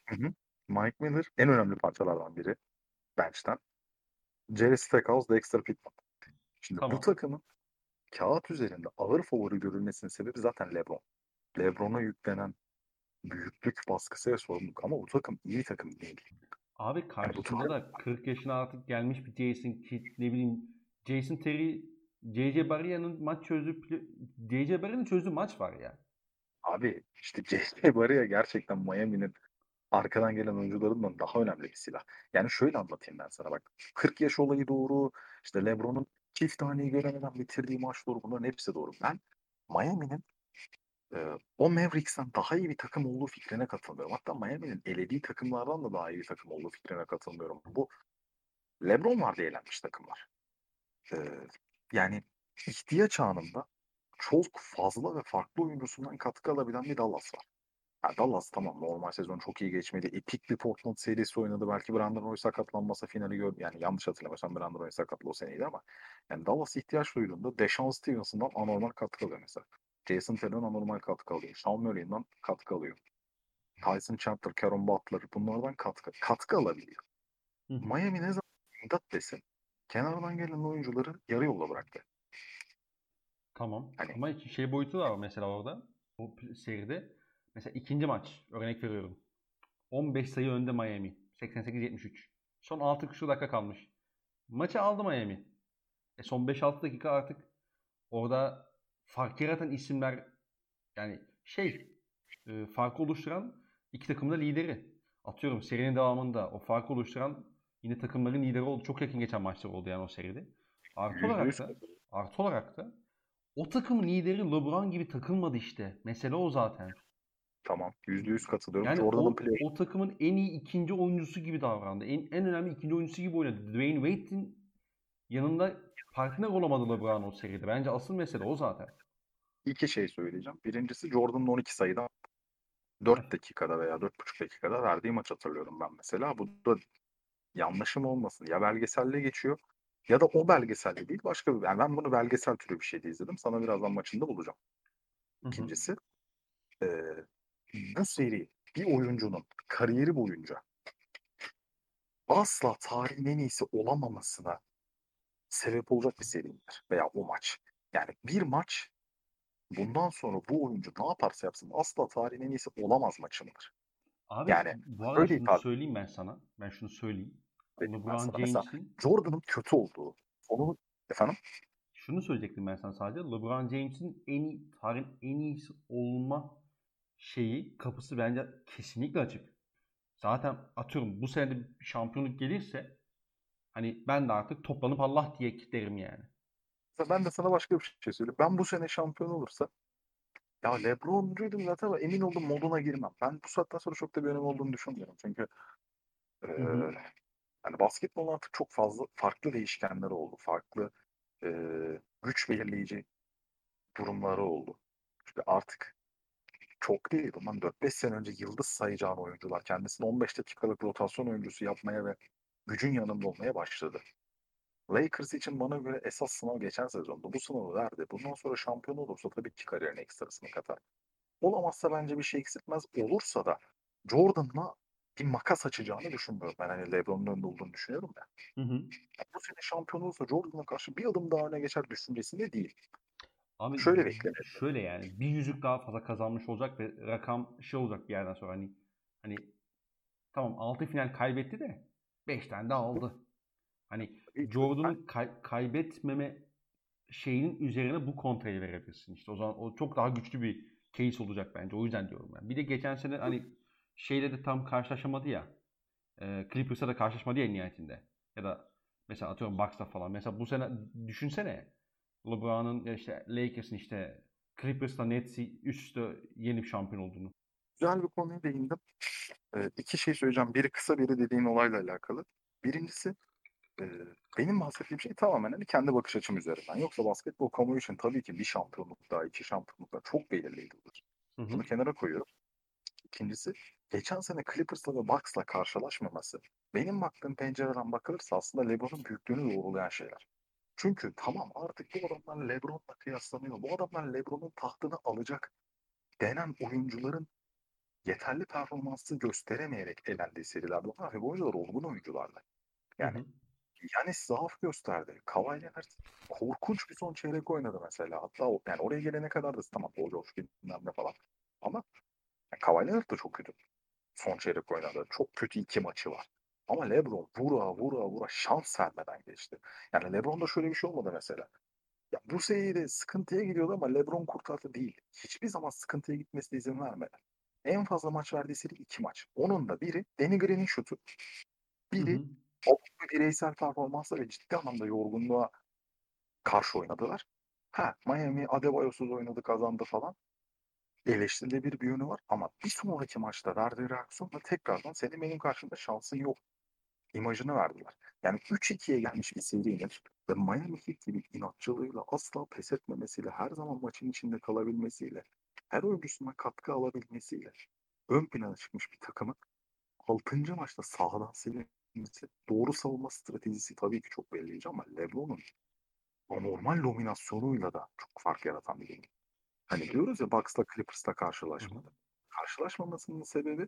Hı hı. Mike Miller en önemli parçalardan biri bench'ten. Jerry Stackhouse, Dexter Pittman. Şimdi tamam. bu takımın kağıt üzerinde ağır favori görülmesinin sebebi zaten LeBron. LeBron'a yüklenen büyüklük baskısı ve sorumluluk ama bu takım iyi bir takım değil. Abi karşısında yani da 40 yaşına artık gelmiş bir Jason Kidd ne bileyim Jason Terry JJ Barria'nın maç çözdüğü JJ Barria'nın çözdüğü maç var ya. Abi işte JJ Barria gerçekten Miami'nin arkadan gelen oyuncularından daha önemli bir silah. Yani şöyle anlatayım ben sana bak. 40 yaş olayı doğru. İşte LeBron'un çift taneyi göremeden bitirdiği maç doğru. Bunların hepsi doğru. Ben Miami'nin e, o Mavericks'ten daha iyi bir takım olduğu fikrine katılmıyorum. Hatta Miami'nin elediği takımlardan da daha iyi bir takım olduğu fikrine katılmıyorum. Bu LeBron var diye eğlenmiş takımlar. Ee, yani ihtiyaç anında çok fazla ve farklı oyuncusundan katkı alabilen bir Dallas var. Yani Dallas tamam normal sezon çok iyi geçmedi. Epik bir Portland serisi oynadı. Belki Brandon Roy sakatlanmasa finali gör yani yanlış hatırlamıyorsam Brandon Roy sakatlı o seneydi ama yani Dallas ihtiyaç duyduğunda Deshaun Stevenson'dan anormal katkı alıyor mesela. Jason Tatum'dan anormal katkı alıyor. Sean Murray'den katkı alıyor. Tyson Chandler, Caron Butler bunlardan katkı, katkı alabiliyor. Hı. Miami ne zaman imdat desin kenardan gelen oyuncuları yarı yolda bıraktı. Tamam. Hani, Ama şey boyutu da var mesela orada. Bu seride. Mesela ikinci maç örnek veriyorum. 15 sayı önde Miami. 88-73. Son 6 küsur dakika kalmış. Maçı aldı Miami. E son 5-6 dakika artık orada fark yaratan isimler yani şey e, farkı oluşturan iki takımda lideri. Atıyorum serinin devamında o farkı oluşturan yine takımların lideri oldu. Çok yakın geçen maçlar oldu yani o seride. Artı olarak da artı olarak da o takım lideri LeBron gibi takılmadı işte. Mesele o zaten. Tamam. Yüzde yüz katılıyorum. Yani o, o takımın en iyi ikinci oyuncusu gibi davrandı. En, en önemli ikinci oyuncusu gibi oynadı. Dwayne Wade'in yanında partner olamadı LeBron o seride. Bence asıl mesele o zaten. İki şey söyleyeceğim. Birincisi Jordan'ın 12 sayıdan 4 dakikada veya 4,5 dakikada verdiği maç hatırlıyorum ben mesela. Bu da yanlışım olmasın. Ya belgeselle geçiyor ya da o belgeselde değil başka bir. Yani ben bunu belgesel türü bir şeyde izledim. Sana birazdan maçında bulacağım. İkincisi e, bu seri bir oyuncunun kariyeri boyunca asla tarihin en iyisi olamamasına sebep olacak bir seridir veya o maç. Yani bir maç bundan sonra bu oyuncu ne yaparsa yapsın asla tarihin en iyisi olamaz maçı mıdır? Abi yani bu arada şunu söyleyeyim ben sana. Ben şunu söyleyeyim. LeBron James'in Jordan'ın kötü olduğu onu efendim şunu söyleyecektim ben sana sadece. LeBron James'in en iyi, tarihin en iyisi olma şeyi kapısı bence kesinlikle açık. Zaten atıyorum bu sene bir şampiyonluk gelirse hani ben de artık toplanıp Allah diye derim yani. Ben de sana başka bir şey söyleyeyim. Ben bu sene şampiyon olursa ya LeBron'cuydum zaten ama emin oldum moduna girmem. Ben bu saatten sonra çok da bir önemi olduğunu düşünmüyorum. Çünkü e, yani basketbolun artık çok fazla farklı değişkenleri oldu. Farklı e, güç belirleyici durumları oldu. Çünkü artık çok değil. Bundan 4-5 sene önce yıldız sayacağın oyuncular kendisini 15 dakikalık rotasyon oyuncusu yapmaya ve gücün yanında olmaya başladı. Lakers için bana göre esas sınav geçen sezonda. Bu sınavı verdi. Bundan sonra şampiyon olursa tabii ki kariyerine ekstrasını katar. Olamazsa bence bir şey eksiltmez. Olursa da Jordan'la bir makas açacağını düşünmüyorum. Ben hani LeBron'un önünde olduğunu düşünüyorum ya. Hı hı. Yani bu sene şampiyon olursa Jordan'a karşı bir adım daha öne geçer düşüncesinde değil. Abi şöyle beklenir. Şöyle yani bir yüzük daha fazla kazanmış olacak ve rakam şey olacak bir yerden sonra hani hani tamam 6 final kaybetti de 5 tane de aldı. Hani Jordan'ın kay- kaybetmeme şeyinin üzerine bu kontrayı verebilirsin. İşte o zaman o çok daha güçlü bir case olacak bence. O yüzden diyorum ben. Bir de geçen sene hani şeyle de tam karşılaşamadı ya. E, Clippers'a da karşılaşmadı ya nihayetinde. Ya da mesela atıyorum Bucks'ta falan. Mesela bu sene düşünsene LeBron'un işte Lakers'ın işte Clippers'la Nets'i üst üste yenip şampiyon olduğunu. Güzel bir konuya değindim. Ee, iki şey söyleyeceğim. Biri kısa biri dediğin olayla alakalı. Birincisi e, benim bahsettiğim şey tamamen hani kendi bakış açım üzerinden. Yoksa basketbol kamuoyu için tabii ki bir şampiyonluk daha, iki şampiyonluk daha çok belirleyicidir. Bunu kenara koyuyorum. İkincisi geçen sene Clippers'la ve Bucks'la karşılaşmaması benim baktığım pencereden bakılırsa aslında LeBron'un büyüklüğünü doğrulayan şeyler. Çünkü tamam artık bu adamlar LeBron'la kıyaslanıyor. Bu adamlar LeBron'un tahtını alacak denen oyuncuların yeterli performansı gösteremeyerek elendiği seriler bunlar ve bu oyuncular olgun oyuncularla. Yani hı hı. yani zaaf gösterdi. Kawhi Leonard korkunç bir son çeyrek oynadı mesela. Hatta o, yani oraya gelene kadar da tamam Paul George falan. Ama yani Kawhi Leonard da çok kötü. Son çeyrek oynadı. Çok kötü iki maçı var. Ama LeBron vura vura vura şans vermeden geçti. Yani LeBron'da şöyle bir şey olmadı mesela. Ya bu seride sıkıntıya gidiyordu ama LeBron kurtardı değil. Hiçbir zaman sıkıntıya gitmesine izin vermedi. En fazla maç verdiği seri iki maç. Onun da biri Danny Green'in şutu. Biri o bireysel performansla ve ciddi anlamda yorgunluğa karşı oynadılar. Ha Miami Adebayo'suz oynadı kazandı falan eleştirilebilir bir yönü var ama bir sonraki maçta verdiği reaksiyonla tekrardan senin benim karşımda şansın yok. imajını verdiler. Yani 3-2'ye gelmiş bir serinin ve Miami Heat gibi inatçılığıyla asla pes etmemesiyle, her zaman maçın içinde kalabilmesiyle, her oyuncusuna katkı alabilmesiyle ön plana çıkmış bir takımın 6. maçta sahadan silinmesi, doğru savunma stratejisi tabii ki çok belirleyici ama LeBron'un anormal dominasyonuyla da çok fark yaratan bir game. Hani diyoruz ya Bucks'la Clippers'la karşılaşmadı. Karşılaşmamasının sebebi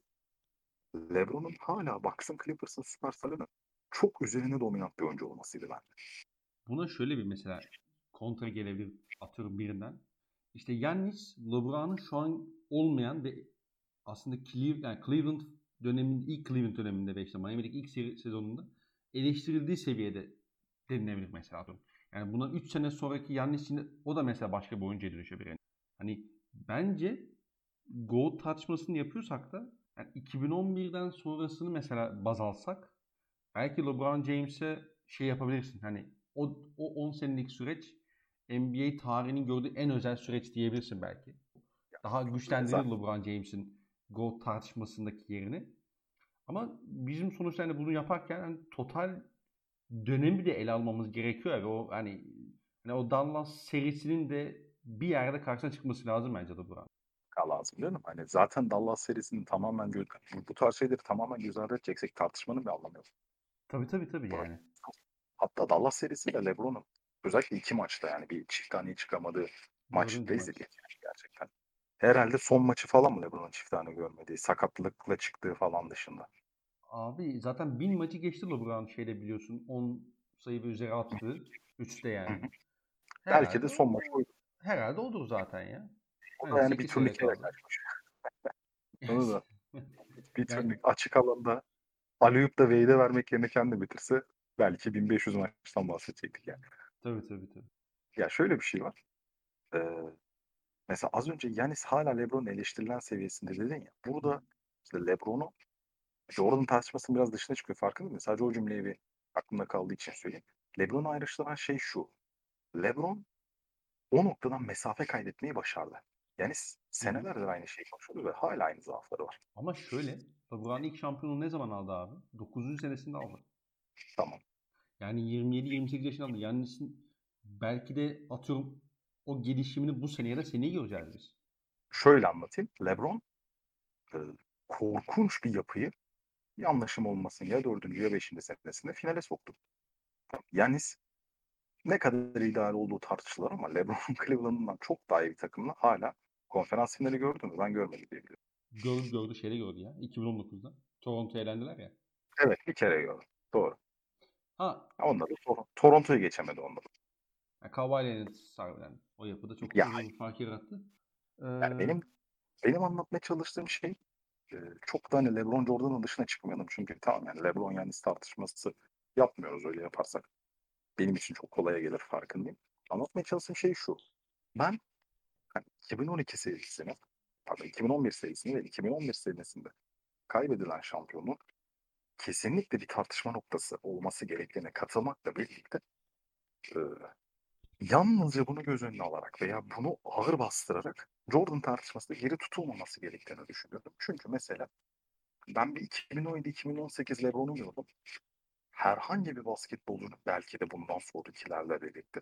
LeBron'un hala Bucks'ın Clippers'ın süperstarının çok üzerine dominant bir oyuncu olmasıydı bence. Buna şöyle bir mesela kontra gelebilir atıyorum birinden. İşte Yannis LeBron'un şu an olmayan ve aslında Cleveland, yani Cleveland dönemin ilk Cleveland döneminde ve işte Miami'deki ilk sezonunda eleştirildiği seviyede denilebilir mesela. Yani bundan 3 sene sonraki Yannis için o da mesela başka bir oyuncuya dönüşebilir. Yani hani bence Gold tartışmasını yapıyorsak da yani 2011'den sonrasını mesela baz alsak belki LeBron James'e şey yapabilirsin. Hani o, o 10 senelik süreç NBA tarihinin gördüğü en özel süreç diyebilirsin belki. Daha güçlendirir LeBron James'in GOAT tartışmasındaki yerini. Ama bizim sonuçta hani bunu yaparken yani total dönemi de ele almamız gerekiyor ve o hani, hani o Dallas serisinin de bir yerde karşısına çıkması lazım bence LeBron lazım değil mi? Hani zaten Dallas serisinin tamamen bu, bu tarz şeyleri tamamen göz ardı edeceksek tartışmanın bir anlamı yok. Tabii tabii tabii yani. Hatta Dallas serisiyle LeBron'un özellikle iki maçta yani bir çift tane çıkamadığı maçta izledik gerçekten. Herhalde son maçı falan mı LeBron'un çift tane görmediği, sakatlıkla çıktığı falan dışında. Abi zaten bin maçı geçti LeBron şeyde biliyorsun. 10 sayı ve üzeri attı. Üçte yani. Belki de son maç oydu. Herhalde odur zaten ya. O da yani bir turnikeye kaçmış. Onu da. bir turnik açık alanda Aliyup da Wade'e vermek yerine kendi bitirse belki 1500 maçtan bahsedecektik yani. Tabii tabii tabii. Ya şöyle bir şey var. Ee, mesela az önce Yanis hala LeBron'un eleştirilen seviyesinde dedin ya. Burada işte LeBron'u Jordan tartışmasının biraz dışına çıkıyor farkında mısın? Sadece o cümleyi bir aklımda kaldığı için söyleyeyim. LeBron'u ayrıştıran şey şu. LeBron o noktadan mesafe kaydetmeyi başardı. Yani senelerdir aynı şeyi konuşuyoruz ve hala aynı zaafları var. Ama şöyle, LeBron ilk şampiyonu ne zaman aldı abi? 9. senesinde aldı. Tamam. Yani 27-28 yaşında aldı. Yani belki de atıyorum o gelişimini bu seneye de seneye göreceğiz biz. Şöyle anlatayım. LeBron e, korkunç bir yapıyı bir anlaşım olmasın ya dördüncü ya beşinci senesinde finale soktu. Yanis ne kadar ideal olduğu tartışılır ama LeBron Cleveland'dan çok daha iyi bir takımla hala konferans finali gördün mü? Ben görmedim diye biliyorum. Gördü gördü şeyde gördü ya 2019'da. Toronto'ya elendiler ya. Evet bir kere gördüm. Doğru. Ha. Onda da Tor- Toronto'yu geçemedi onda da. Yani Kawhi Leonard harbiden o yapıda çok ya, bir fark yarattı. Ee... Yani benim benim anlatmaya çalıştığım şey e, çok da hani LeBron Jordan'ın dışına çıkmayalım. Çünkü tamam yani LeBron yani tartışması yapmıyoruz öyle yaparsak benim için çok kolaya gelir farkındayım. Anlatmaya çalıştığım şey şu. Ben hani 2012 serisini, pardon 2011 serisini ve 2011 senesinde kaybedilen şampiyonun kesinlikle bir tartışma noktası olması gerektiğine katılmakla birlikte e, yalnızca bunu göz önüne alarak veya bunu ağır bastırarak Jordan tartışmasında geri tutulmaması gerektiğini düşünüyorum. Çünkü mesela ben bir 2017-2018 LeBron'u gördüm herhangi bir basketbolcunun belki de bundan sonrakilerle birlikte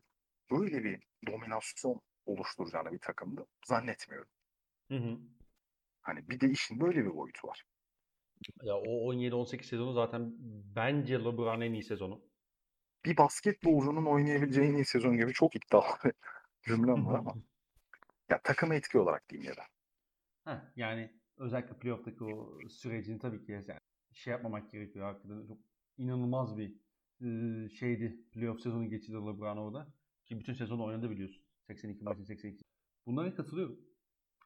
böyle bir dominasyon oluşturacağını bir takımda zannetmiyorum. Hı hı. Hani bir de işin böyle bir boyutu var. Ya o 17-18 sezonu zaten bence LeBron'un en iyi sezonu. Bir basketbolcunun oynayabileceği en iyi sezon gibi çok iddialı cümlem var ama. ya takım etki olarak diyeyim ya da. Heh, yani özellikle playoff'taki o sürecini tabii ki yani şey yapmamak gerekiyor. Hakikaten çok inanılmaz bir e, şeydi. Playoff sezonu geçirdi LeBron orada. Ki bütün sezonu oynadı biliyorsun. 82 maçı 82. Bunlara katılıyorum.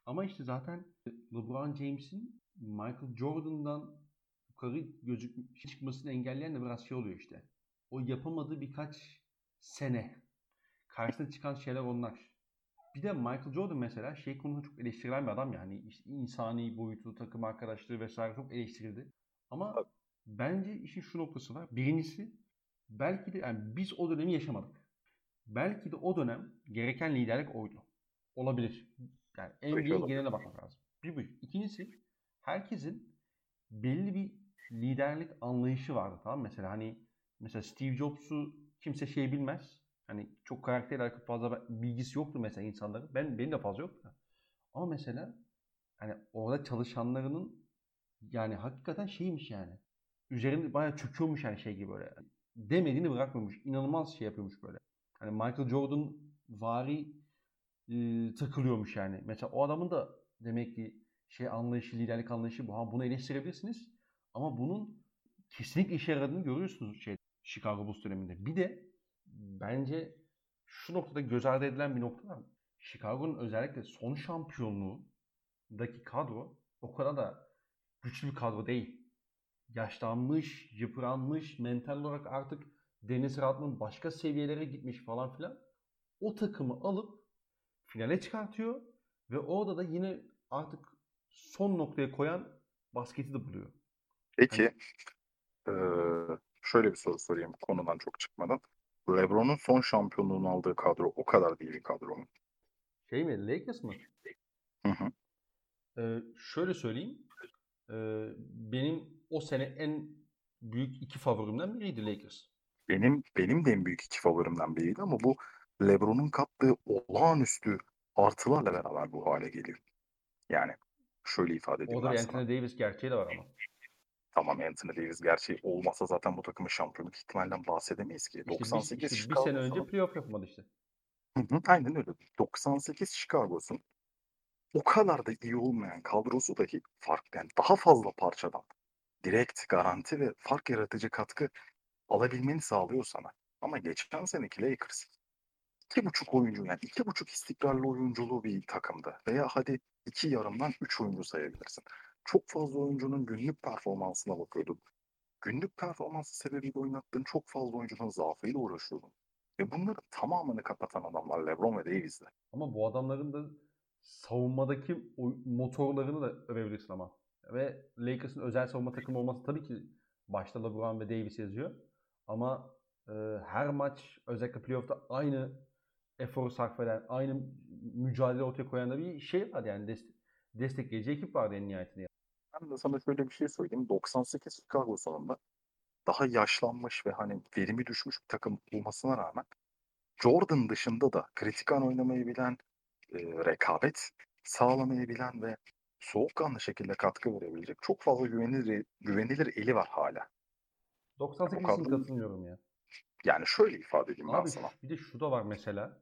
Ama işte zaten LeBron James'in Michael Jordan'dan yukarı gözük çıkmasını engelleyen de biraz şey oluyor işte. O yapamadığı birkaç sene karşısına çıkan şeyler onlar. Bir de Michael Jordan mesela şey konusunda çok eleştirilen bir adam yani işte insani boyutu, takım arkadaşlığı vesaire çok eleştirildi. Ama bence işin şu noktası var. Birincisi belki de yani biz o dönemi yaşamadık. Belki de o dönem gereken liderlik oydu. Olabilir. Yani NBA geneline bakmak lazım. Bir bu. İkincisi herkesin belli bir liderlik anlayışı vardı tamam Mesela hani mesela Steve Jobs'u kimse şey bilmez. Hani çok karakterle alakalı fazla bilgisi yoktu mesela insanların. Ben benim de fazla yok da. Ama mesela hani orada çalışanlarının yani hakikaten şeymiş yani. Üzerinde bayağı çöküyormuş yani şey gibi böyle. Demediğini bırakmıyormuş. İnanılmaz şey yapıyormuş böyle. Hani Michael Jordan vari e, takılıyormuş yani. Mesela o adamın da demek ki şey anlayışı, liderlik anlayışı bu. Ha bunu eleştirebilirsiniz. Ama bunun kesinlikle işe yaradığını görüyorsunuz şey Chicago Bulls döneminde. Bir de bence şu noktada göz ardı edilen bir nokta var. Chicago'nun özellikle son şampiyonluğundaki kadro o kadar da güçlü bir kadro değil. Yaşlanmış, yıpranmış, mental olarak artık Deniz Rodman başka seviyelere gitmiş falan filan. O takımı alıp finale çıkartıyor ve orada da yine artık son noktaya koyan basketi de buluyor. Peki hani... ee, şöyle bir soru sorayım konudan çok çıkmadan. LeBron'un son şampiyonluğunu aldığı kadro o kadar değil bir kadro mu? Şey mi? Lakers mı? Hı hı. Ee, şöyle söyleyeyim. Ee, benim o sene en büyük iki favorimden biriydi Lakers. Benim benim de en büyük iki favorimden biriydi ama bu LeBron'un kattığı olağanüstü artılarla beraber bu hale geliyor. Yani şöyle ifade edeyim Orada Anthony Davis gerçeği de var ama. Tamam Anthony Davis gerçeği olmasa zaten bu takımın şampiyonluk ihtimalinden bahsedemeyiz ki. İşte 98 bir, işte bir sene önce playoff yapmadı işte. Hı hı, aynen öyle. 98 Chicago'sun o kadar da iyi olmayan kadrosu dahi fark yani daha fazla parçadan direkt garanti ve fark yaratıcı katkı alabilmeni sağlıyor sana. Ama geçen seneki Lakers iki buçuk oyuncu yani iki buçuk istikrarlı oyunculuğu bir takımdı. Veya hadi iki yarımdan üç oyuncu sayabilirsin. Çok fazla oyuncunun günlük performansına bakıyordun. Günlük performansı sebebiyle oynattığın çok fazla oyuncunun zaafıyla uğraşıyordun. Ve bunların tamamını kapatan adamlar LeBron ve Davis'di. Ama bu adamların da savunmadaki motorlarını da övebilirsin ama. Ve Lakers'ın özel savunma takımı olması tabii ki başta LeBron ve Davis yazıyor. Ama e, her maç özellikle playoff'ta aynı eforu sarf eden, aynı mücadele ortaya koyan da bir şey var yani dest destekleyici ekip vardı en nihayetinde. Ben de sana şöyle bir şey söyleyeyim. 98 Chicago sonunda daha yaşlanmış ve hani verimi düşmüş bir takım olmasına rağmen Jordan dışında da kritik an oynamayı bilen, e, rekabet sağlamayı bilen ve soğukkanlı şekilde katkı verebilecek çok fazla güvenilir, güvenilir eli var hala. 98 için katılmıyorum ya. Yani şöyle ifade edeyim Abi, ben sana. Bir de şu da var mesela.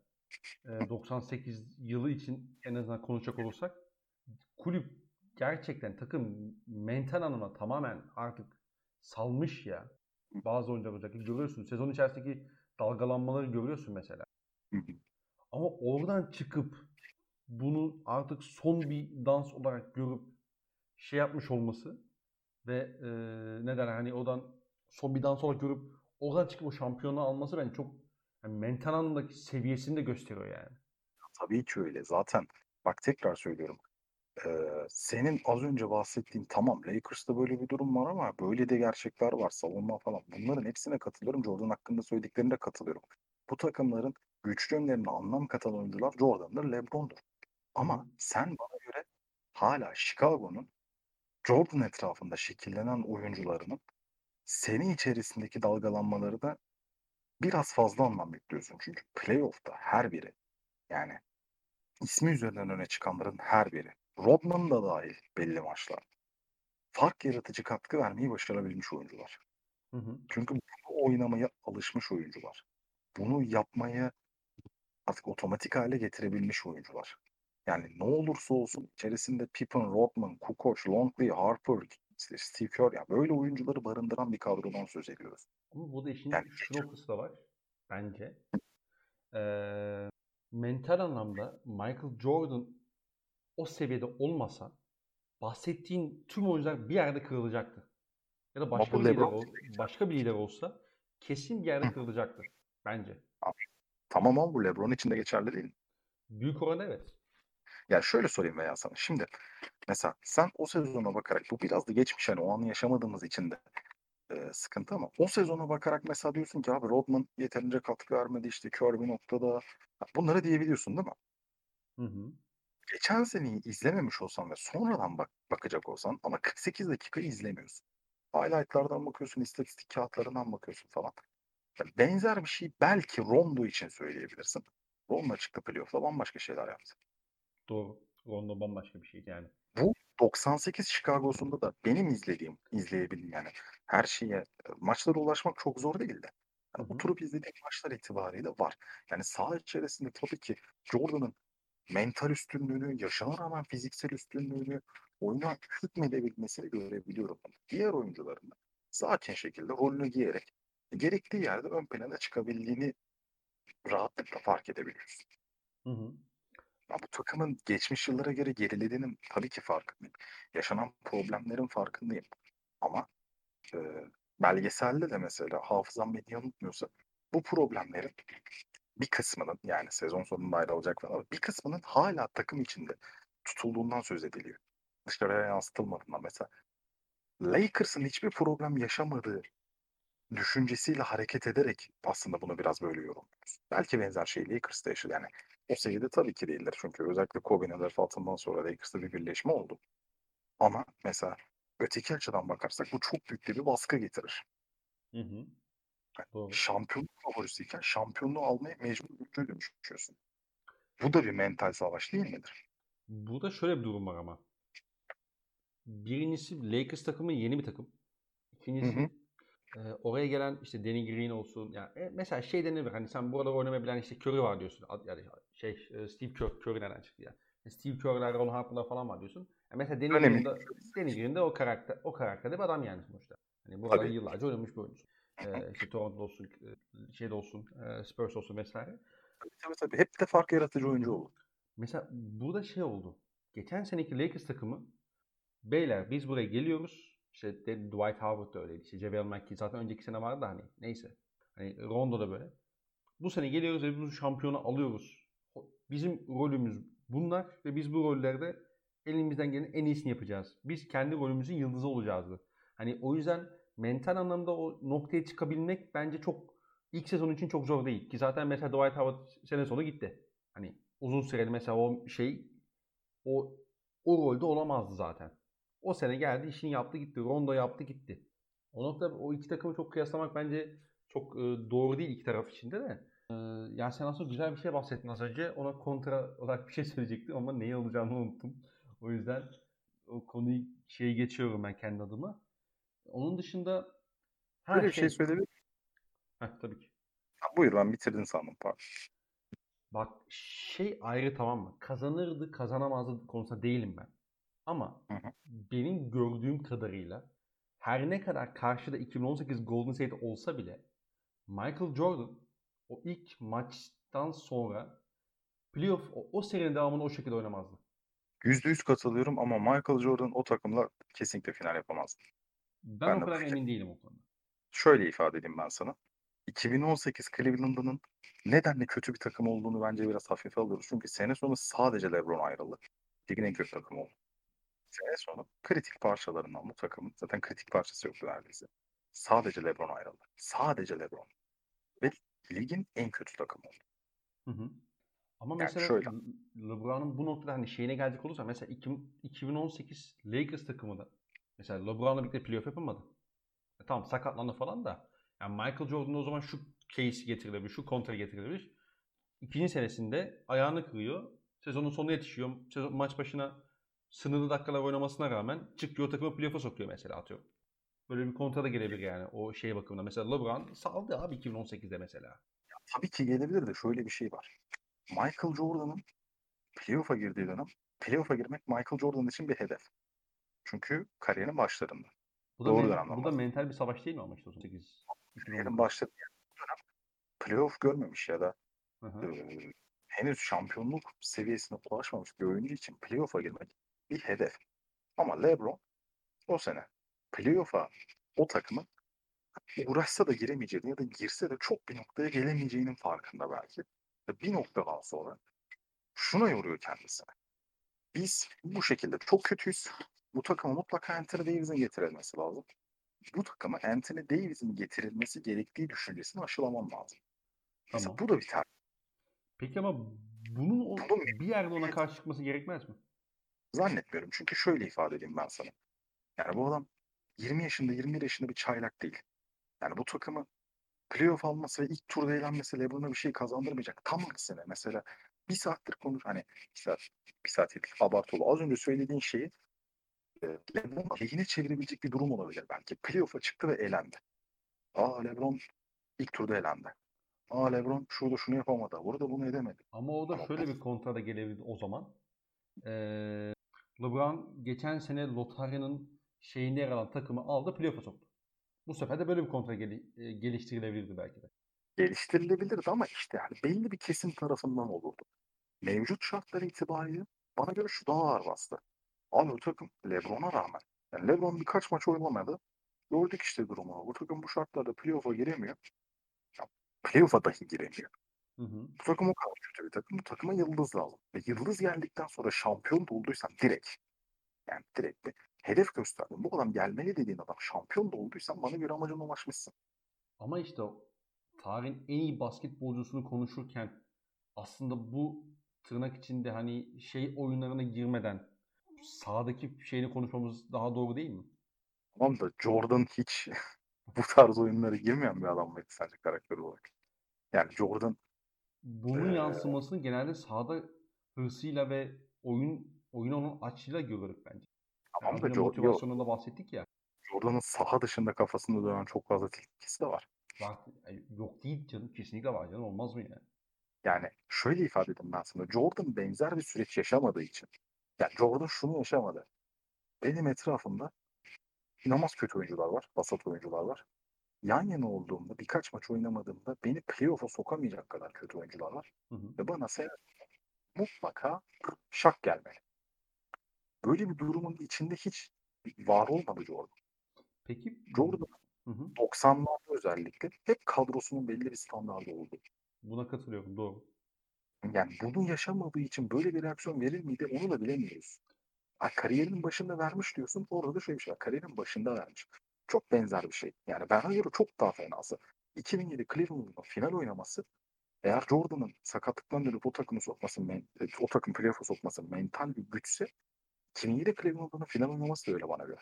98 yılı için en azından konuşacak olursak kulüp gerçekten takım mental anlamda tamamen artık salmış ya. Bazı oyuncular özellikle görüyorsun. Sezon içerisindeki dalgalanmaları görüyorsun mesela. Ama oradan çıkıp bunu artık son bir dans olarak görüp şey yapmış olması ve e, ne der hani odan son bir dans olarak görüp oradan çıkıp o şampiyonu alması bence çok yani mental anlamdaki seviyesini de gösteriyor yani. Tabii ki öyle. Zaten bak tekrar söylüyorum. Ee, senin az önce bahsettiğin tamam Lakers'ta böyle bir durum var ama böyle de gerçekler var. Savunma falan. Bunların hepsine katılıyorum. Jordan hakkında söylediklerine katılıyorum. Bu takımların güçlü yönlerine anlam katan oyuncular Jordan'dır, LeBron'dur. Ama sen bana göre hala Chicago'nun Jordan etrafında şekillenen oyuncularının seni içerisindeki dalgalanmaları da biraz fazla anlam yüklüyorsun. Çünkü playoff'ta her biri yani ismi üzerinden öne çıkanların her biri Rodman da dahil belli maçlar. Fark yaratıcı katkı vermeyi başarabilmiş oyuncular. Hı hı. Çünkü bunu oynamaya alışmış oyuncular. Bunu yapmaya artık otomatik hale getirebilmiş oyuncular. Yani ne olursa olsun içerisinde Pippen, Rodman, Kukoc, Longley, Harper, Steve Kerr yani böyle oyuncuları barındıran bir kadrodan söz ediyoruz. Ama bu da işin yani, şu noktası da var bence. Ee, mental anlamda Michael Jordan o seviyede olmasa bahsettiğin tüm oyuncular bir yerde kırılacaktı. Ya da başka bir, lider, ol, başka bir lider olsa kesin bir yerde kırılacaktı bence. Tamam ama bu LeBron için de geçerli değil. Büyük oranda evet. Yani şöyle sorayım veya sana. Şimdi mesela sen o sezona bakarak bu biraz da geçmiş hani o anı yaşamadığımız için de e, sıkıntı ama o sezona bakarak mesela diyorsun ki abi Rodman yeterince katkı vermedi işte kör bir noktada. Bunları diyebiliyorsun değil mi? Hı hı. Geçen seneyi izlememiş olsan ve sonradan bak bakacak olsan ama 48 dakika izlemiyorsun. highlightlardan bakıyorsun, istatistik kağıtlarından bakıyorsun falan. benzer bir şey belki Rondo için söyleyebilirsin. Rondo çıktı playoff'ta bambaşka şeyler yaptı. Doğru. Rondo bambaşka bir şeydi yani. Bu 98 Chicago'sunda da benim izlediğim, izleyebildiğim yani her şeye maçlara ulaşmak çok zor değildi. Yani oturup izlediğim maçlar itibariyle var. Yani saha içerisinde tabii ki Jordan'ın mental üstünlüğünü, yaşına rağmen fiziksel üstünlüğünü, oyuna hükmedebilmesini görebiliyorum. Diğer oyuncuların da sakin şekilde rolünü giyerek gerektiği yerde ön plana çıkabildiğini rahatlıkla fark edebiliyoruz. Hı hı. Ya bu takımın geçmiş yıllara göre gerilediğinin tabii ki farkındayım. Yaşanan problemlerin farkındayım. Ama e, belgeselde de mesela hafızam beni yanıltmıyorsa bu problemlerin bir kısmının yani sezon sonunda ayrılacak falan bir kısmının hala takım içinde tutulduğundan söz ediliyor. Dışarıya yansıtılmadığından mesela. Lakers'ın hiçbir problem yaşamadığı düşüncesiyle hareket ederek aslında bunu biraz böyle yorumluyoruz. Belki benzer şey Lakers'ta yaşadı. Yani o seviyede tabii ki değildir. Çünkü özellikle Kobe'nin vefatından sonra Lakers'ta bir birleşme oldu. Ama mesela öteki açıdan bakarsak bu çok büyük bir baskı getirir. Hı hı. Yani şampiyonluk favorisiyken şampiyonluğu almaya mecbur gücüne dönüşüyorsun. Bu da bir mental savaş değil midir? Bu da şöyle bir durum var ama. Birincisi Lakers takımı yeni bir takım. İkincisi hı hı. E, oraya gelen işte Danny Green olsun. Yani e, mesela şey denilir hani sen burada oynamayı bilen işte Curry var diyorsun. Yani şey e, Steve Kerr, Curry nereden çıktı ya? Yani Steve Kerr'ler, Ron Harper'lar falan var diyorsun. Yani mesela Danny Green de, Danny Green de o karakter o karakterde bir adam yani sonuçta. Hani burada Tabii. yıllarca oynamış bir oyuncu. Ee, işte Toronto olsun, şey de olsun, Spurs olsun vesaire. Tabii tabii. Hep de fark yaratıcı oyuncu oldu. Mesela burada şey oldu. Geçen seneki Lakers takımı beyler biz buraya geliyoruz. İşte Dwight Howard da öyleydi. İşte JaVale McGee zaten önceki sene vardı da hani neyse. Hani Rondo da böyle. Bu sene geliyoruz ve bu şampiyonu alıyoruz. Bizim rolümüz bunlar ve biz bu rollerde elimizden gelen en iyisini yapacağız. Biz kendi rolümüzün yıldızı olacağızdı. Hani o yüzden mental anlamda o noktaya çıkabilmek bence çok ilk sezon için çok zor değil. Ki zaten mesela Dwight Howard sene sonu gitti. Hani uzun süreli mesela o şey o o rolde olamazdı zaten. O sene geldi işini yaptı gitti. Rondo yaptı gitti. O nokta o iki takımı çok kıyaslamak bence çok e, doğru değil iki taraf içinde de. E, yani sen aslında güzel bir şey bahsettin az önce. Ona kontra olarak bir şey söyleyecektim ama neyi olacağını unuttum. O yüzden o konuyu şeyi geçiyorum ben kendi adıma. Onun dışında ha, Böyle bir şey, şey söyleyebilir Heh, tabii ki. Ha, buyur ben bitirdin sandım pardon. Bak şey ayrı tamam mı? Kazanırdı kazanamazdı konusunda değilim ben. Ama hı hı. benim gördüğüm kadarıyla her ne kadar karşıda 2018 Golden State olsa bile Michael Jordan o ilk maçtan sonra playoff o, o serinin devamını o şekilde oynamazdı. %100 katılıyorum ama Michael Jordan o takımla kesinlikle final yapamazdı. Ben, ben o kadar emin değilim o konuda. Şöyle ifade edeyim ben sana. 2018 Cleveland'ın nedenle kötü bir takım olduğunu bence biraz hafife alıyoruz. Çünkü sene sonu sadece LeBron ayrıldı. Ligin en kötü takımı oldu. Sene sonu kritik parçalarından bu takımın zaten kritik parçası yoktu neredeyse. Sadece LeBron ayrıldı. Sadece LeBron. Ve ligin en kötü takımı oldu. Hı hı. Ama yani mesela şöyle. LeBron'un bu noktada hani şeyine gelecek olursa mesela 2018 Lakers takımı da mesela LeBron'la birlikte playoff yapamadı. E tamam sakatlandı falan da yani Michael Jordan o zaman şu case getirilebilir, şu kontra getirilebilir. İkinci senesinde ayağını kırıyor. Sezonun sonuna yetişiyor. Sezon, maç başına sınırlı dakikalar oynamasına rağmen çıkıyor takımı playoff'a sokuyor mesela atıyorum. Böyle bir kontra da gelebilir yani o şey bakımından. Mesela LeBron saldı abi 2018'de mesela. Ya, tabii ki gelebilir de şöyle bir şey var. Michael Jordan'ın playoff'a girdiği dönem playoff'a girmek Michael Jordan için bir hedef. Çünkü kariyerin başlarında. Bu da, Doğru men- bu da mental bir savaş değil mi ama işte 18 Kariyerin başladığı dönem playoff görmemiş ya da e, henüz şampiyonluk seviyesine ulaşmamış bir oyuncu için playoff'a girmek bir hedef. Ama LeBron o sene playoff'a o takımın uğraşsa da giremeyeceğini ya da girse de çok bir noktaya gelemeyeceğinin farkında belki. Bir noktadan sonra şuna yoruyor kendisini. Biz bu şekilde çok kötüyüz. Bu takıma mutlaka Anthony Davis'in getirilmesi lazım. Bu takıma Anthony Davis'in getirilmesi gerektiği düşüncesini aşılamam lazım. Mesela bu da bir tercih. Peki ama bunun, o, bunun bir yerde ona karşı çıkması gerekmez mi? Zannetmiyorum. Çünkü şöyle ifade edeyim ben sana. Yani bu adam 20 yaşında 21 yaşında bir çaylak değil. Yani bu takımı playoff alması ve ilk turda eğlenmesi LeBron'a bir şey kazandırmayacak. Tam aksine mesela bir saattir konuş hani bir saat, bir saat değil abartılı. Az önce söylediğin şeyi e, LeBron lehine çevirebilecek bir durum olabilir belki. Playoff'a çıktı ve eğlendi. Aa LeBron ilk turda elendi. Aa LeBron şurada şunu yapamadı. Burada bunu edemedi. Ama o da şöyle bir kontrada gelebilir o zaman. Ee, LeBron geçen sene lotaryanın şeyinde yer alan takımı aldı playoff'a soktu. Bu sefer de böyle bir kontra gel- e, geliştirilebilirdi belki de. Geliştirilebilirdi ama işte yani belli bir kesim tarafından olurdu. Mevcut şartlar itibariyle bana göre şu daha ağır bastı. Abi bu takım Lebron'a rağmen. Yani Lebron birkaç maç oynamadı. Gördük işte durumu. Bu takım bu şartlarda playoff'a giremiyor. Ya, playoff'a dahi giremiyor. Hı hı. Bu takım o kadar kötü bir takım. Bu takıma yıldız lazım. Ve yıldız geldikten sonra şampiyon da olduysan direkt yani direkt bir hedef gösterdin. Bu adam gelmeli dediğin adam şampiyon da olduysan bana göre amacına ulaşmışsın. Ama işte tarihin en iyi basketbolcusunu konuşurken aslında bu tırnak içinde hani şey oyunlarına girmeden sahadaki şeyini konuşmamız daha doğru değil mi? Tamam da Jordan hiç bu tarz oyunlara girmeyen bir adam mıydı sence karakter olarak? Yani Jordan bunun ee... yansımasını genelde sahada hırsıyla ve oyun oyun onun açıyla görürük bence. Tamam da motivasyonunda bahsettik ya. Jordan'ın saha dışında kafasında dönen çok fazla tilkisi de var. Var. Yok değil canım. Kesinlikle var canım. Olmaz mı yani? Yani şöyle ifade edeyim ben sana. Jordan benzer bir süreç yaşamadığı için. Yani Jordan şunu yaşamadı. Benim etrafımda inanılmaz kötü oyuncular var. Basat oyuncular var. Yan yana olduğumda birkaç maç oynamadığımda beni playoff'a sokamayacak kadar kötü oyuncular var. Hı hı. Ve bana seyahat mutlaka şak gelmeli. Böyle bir durumun içinde hiç var olmadı Jordan. Peki Jordan hı hı. 90'larda özellikle hep kadrosunun belli bir standardı oldu. Buna katılıyorum doğru. Yani bunu yaşamadığı için böyle bir reaksiyon verir miydi onu da bilemiyoruz. Ha, kariyerinin başında vermiş diyorsun. Orada da şöyle bir şey var. Kariyerin başında vermiş. Çok benzer bir şey. Yani bana göre çok daha fenası. 2007 Cleveland'ın final oynaması eğer Jordan'ın sakatlıktan dönüp o takımı sokması, o takım playoff'a sokması mental bir güçse 2007 Cleveland'ın final oynaması da öyle bana göre.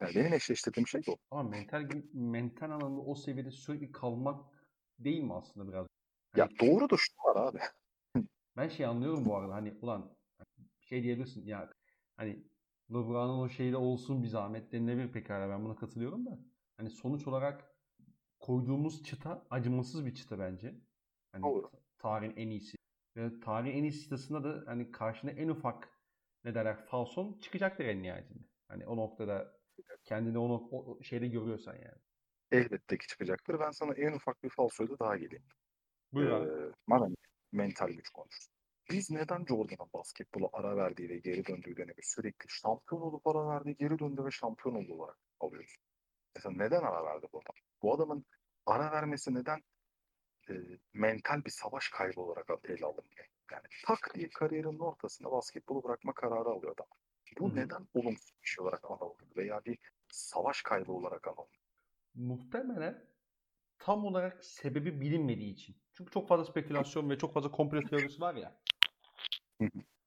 Yani benim eşleştirdiğim şey bu. Ama mental mental anlamda o seviyede sürekli kalmak değil mi aslında biraz? Ya hani, doğru da şu var abi. ben şey anlıyorum bu arada hani ulan şey diyebilirsin ya hani LeBron'un o şeyde olsun bir zahmet denilebilir pekala ben buna katılıyorum da hani sonuç olarak koyduğumuz çıta acımasız bir çıta bence. Hani Doğru. tarihin en iyisi. Ve tarihin en iyisi çıtasında da hani karşına en ufak ne derler falson çıkacaktır en nihayetinde. Hani o noktada kendini o, o şeyde görüyorsan yani. Elbette ki çıkacaktır. Ben sana en ufak bir falsoyla daha geleyim. Buyur ee, bana mental güç konuşsun. Biz neden Jordan'a basketbola ara verdiği ve geri döndüğü dönemi sürekli şampiyon olup ara verdiği geri döndü ve şampiyon oldu olarak alıyoruz? Mesela neden ara verdi bu adam? Bu adamın ara vermesi neden e, mental bir savaş kaybı olarak ele alınmıyor? Yani tak diye kariyerinin ortasında basketbolu bırakma kararı alıyor adam. Bu Hı-hı. neden olumsuz bir şey olarak anıldı veya bir savaş kaybı olarak anıldı? Muhtemelen tam olarak sebebi bilinmediği için. Çünkü çok fazla spekülasyon ve çok fazla komplo teorisi var ya.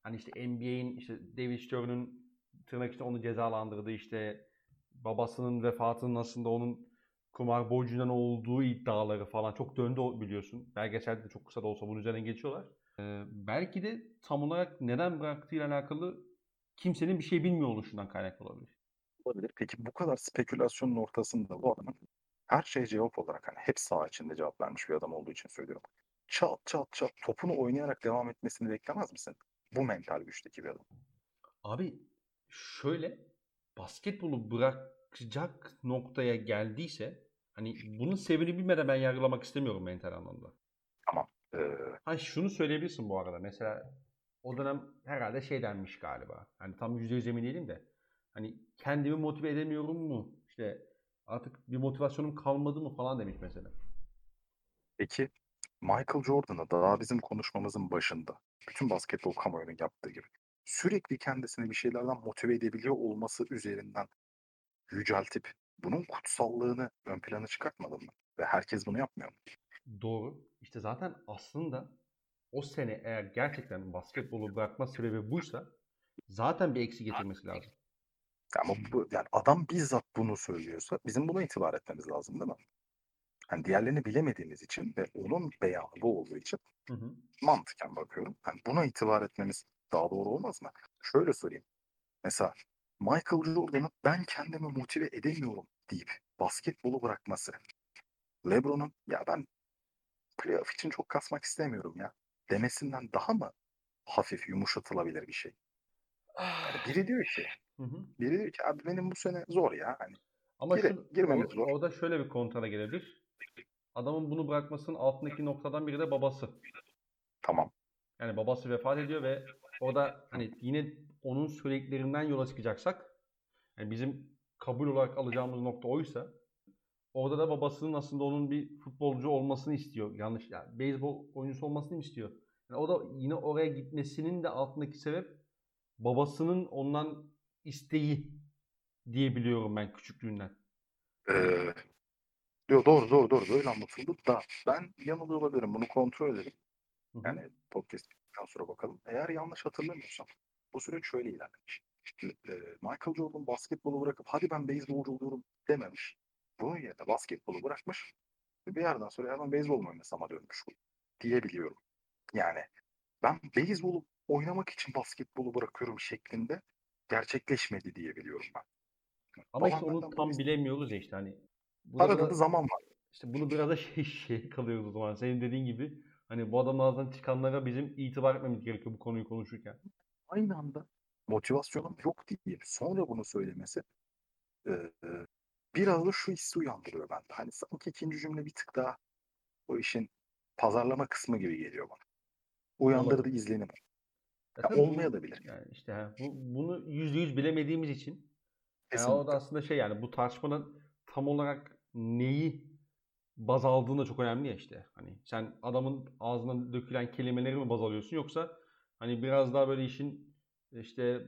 Hani işte NBA'in işte David Stern'ın tırnak içinde onu cezalandırdığı işte babasının vefatının aslında onun kumar borcundan olduğu iddiaları falan çok döndü biliyorsun. Belgeselde de çok kısa da olsa bunun üzerinden geçiyorlar. Ee, belki de tam olarak neden bıraktığıyla alakalı kimsenin bir şey bilmiyor oluşundan kaynaklı olabilir. Olabilir. Peki bu kadar spekülasyonun ortasında bu adamın her şey cevap olarak hani hep sağ içinde cevap vermiş bir adam olduğu için söylüyorum. Çat çat çat topunu oynayarak devam etmesini beklemez misin? Bu mental güçteki bir adam. Abi şöyle basketbolu bırakacak noktaya geldiyse hani bunun sebebini bilmeden ben yargılamak istemiyorum mental anlamda. Tamam. Ee... Ha şunu söyleyebilirsin bu arada. Mesela o dönem herhalde şey denmiş galiba. Hani tam yüzde emin değilim de. Hani kendimi motive edemiyorum mu? İşte artık bir motivasyonum kalmadı mı falan demiş mesela. Peki Michael Jordan'a daha bizim konuşmamızın başında bütün basketbol kamuoyunun yaptığı gibi sürekli kendisini bir şeylerden motive edebiliyor olması üzerinden yüceltip bunun kutsallığını ön plana çıkartmadı mı? Ve herkes bunu yapmıyor mu? Doğru. İşte zaten aslında o sene eğer gerçekten basketbolu bırakma sebebi buysa zaten bir eksi getirmesi lazım. Ama bu, yani adam bizzat bunu söylüyorsa bizim buna itibar etmemiz lazım değil mi? Yani diğerlerini bilemediğimiz için ve onun beyanı bu olduğu için hı hı. mantıken bakıyorum. Yani buna itibar etmemiz daha doğru olmaz mı? Şöyle söyleyeyim. Mesela Michael Jordan'ın ben kendimi motive edemiyorum deyip basketbolu bırakması. LeBron'un ya ben playoff için çok kasmak istemiyorum ya demesinden daha mı hafif yumuşatılabilir bir şey? Yani biri diyor ki Hı hı. biri diyor ki abi benim bu sene zor ya. Hani Ama gire, şu, girmemiz zor. Orada şöyle bir kontrana gelebilir. Adamın bunu bırakmasının altındaki noktadan biri de babası. Tamam. Yani babası vefat ediyor ve orada hani yine onun söylediklerinden yola çıkacaksak yani bizim kabul olarak alacağımız nokta oysa orada da babasının aslında onun bir futbolcu olmasını istiyor. Yanlış yani beyzbol oyuncusu olmasını istiyor. Yani o da yine oraya gitmesinin de altındaki sebep babasının ondan isteği diyebiliyorum ben küçüklüğünden. Ee, Yo, doğru doğru doğru böyle anlatıldı da ben yanılıyor olabilirim bunu kontrol edelim. Yani podcast'ten sonra bakalım. Eğer yanlış hatırlamıyorsam bu süreç şöyle ilerlemiş. E, Michael Jordan basketbolu bırakıp hadi ben beyzbolcu oluyorum dememiş. Bunun yerine basketbolu bırakmış ve bir yerden sonra ya ben beyzbol mu oynasama dönmüş diyebiliyorum. Yani ben beyzbolu oynamak için basketbolu bırakıyorum şeklinde gerçekleşmedi diyebiliyorum ben. Ama işte onu tam bilemiyoruz ya işte hani Arada da zaman var. İşte bunu biraz da şey, şey kalıyoruz o zaman. Senin dediğin gibi hani bu adamın ağzından çıkanlara bizim itibar etmemiz gerekiyor bu konuyu konuşurken. Aynı anda motivasyonum yok diye sonra bunu söylemesi e, biraz da şu hissi uyandırıyor bende. Hani sanki ikinci cümle bir tık daha o işin pazarlama kısmı gibi geliyor bana. Uyandırdı izlenim. Ya ya olmaya da bilir. Yani işte ha, bu, bunu yüzde yüz bilemediğimiz için yani o da aslında şey yani bu tartışmanın tam olarak neyi baz aldığın da çok önemli ya işte. Hani sen adamın ağzından dökülen kelimeleri mi baz alıyorsun yoksa hani biraz daha böyle işin işte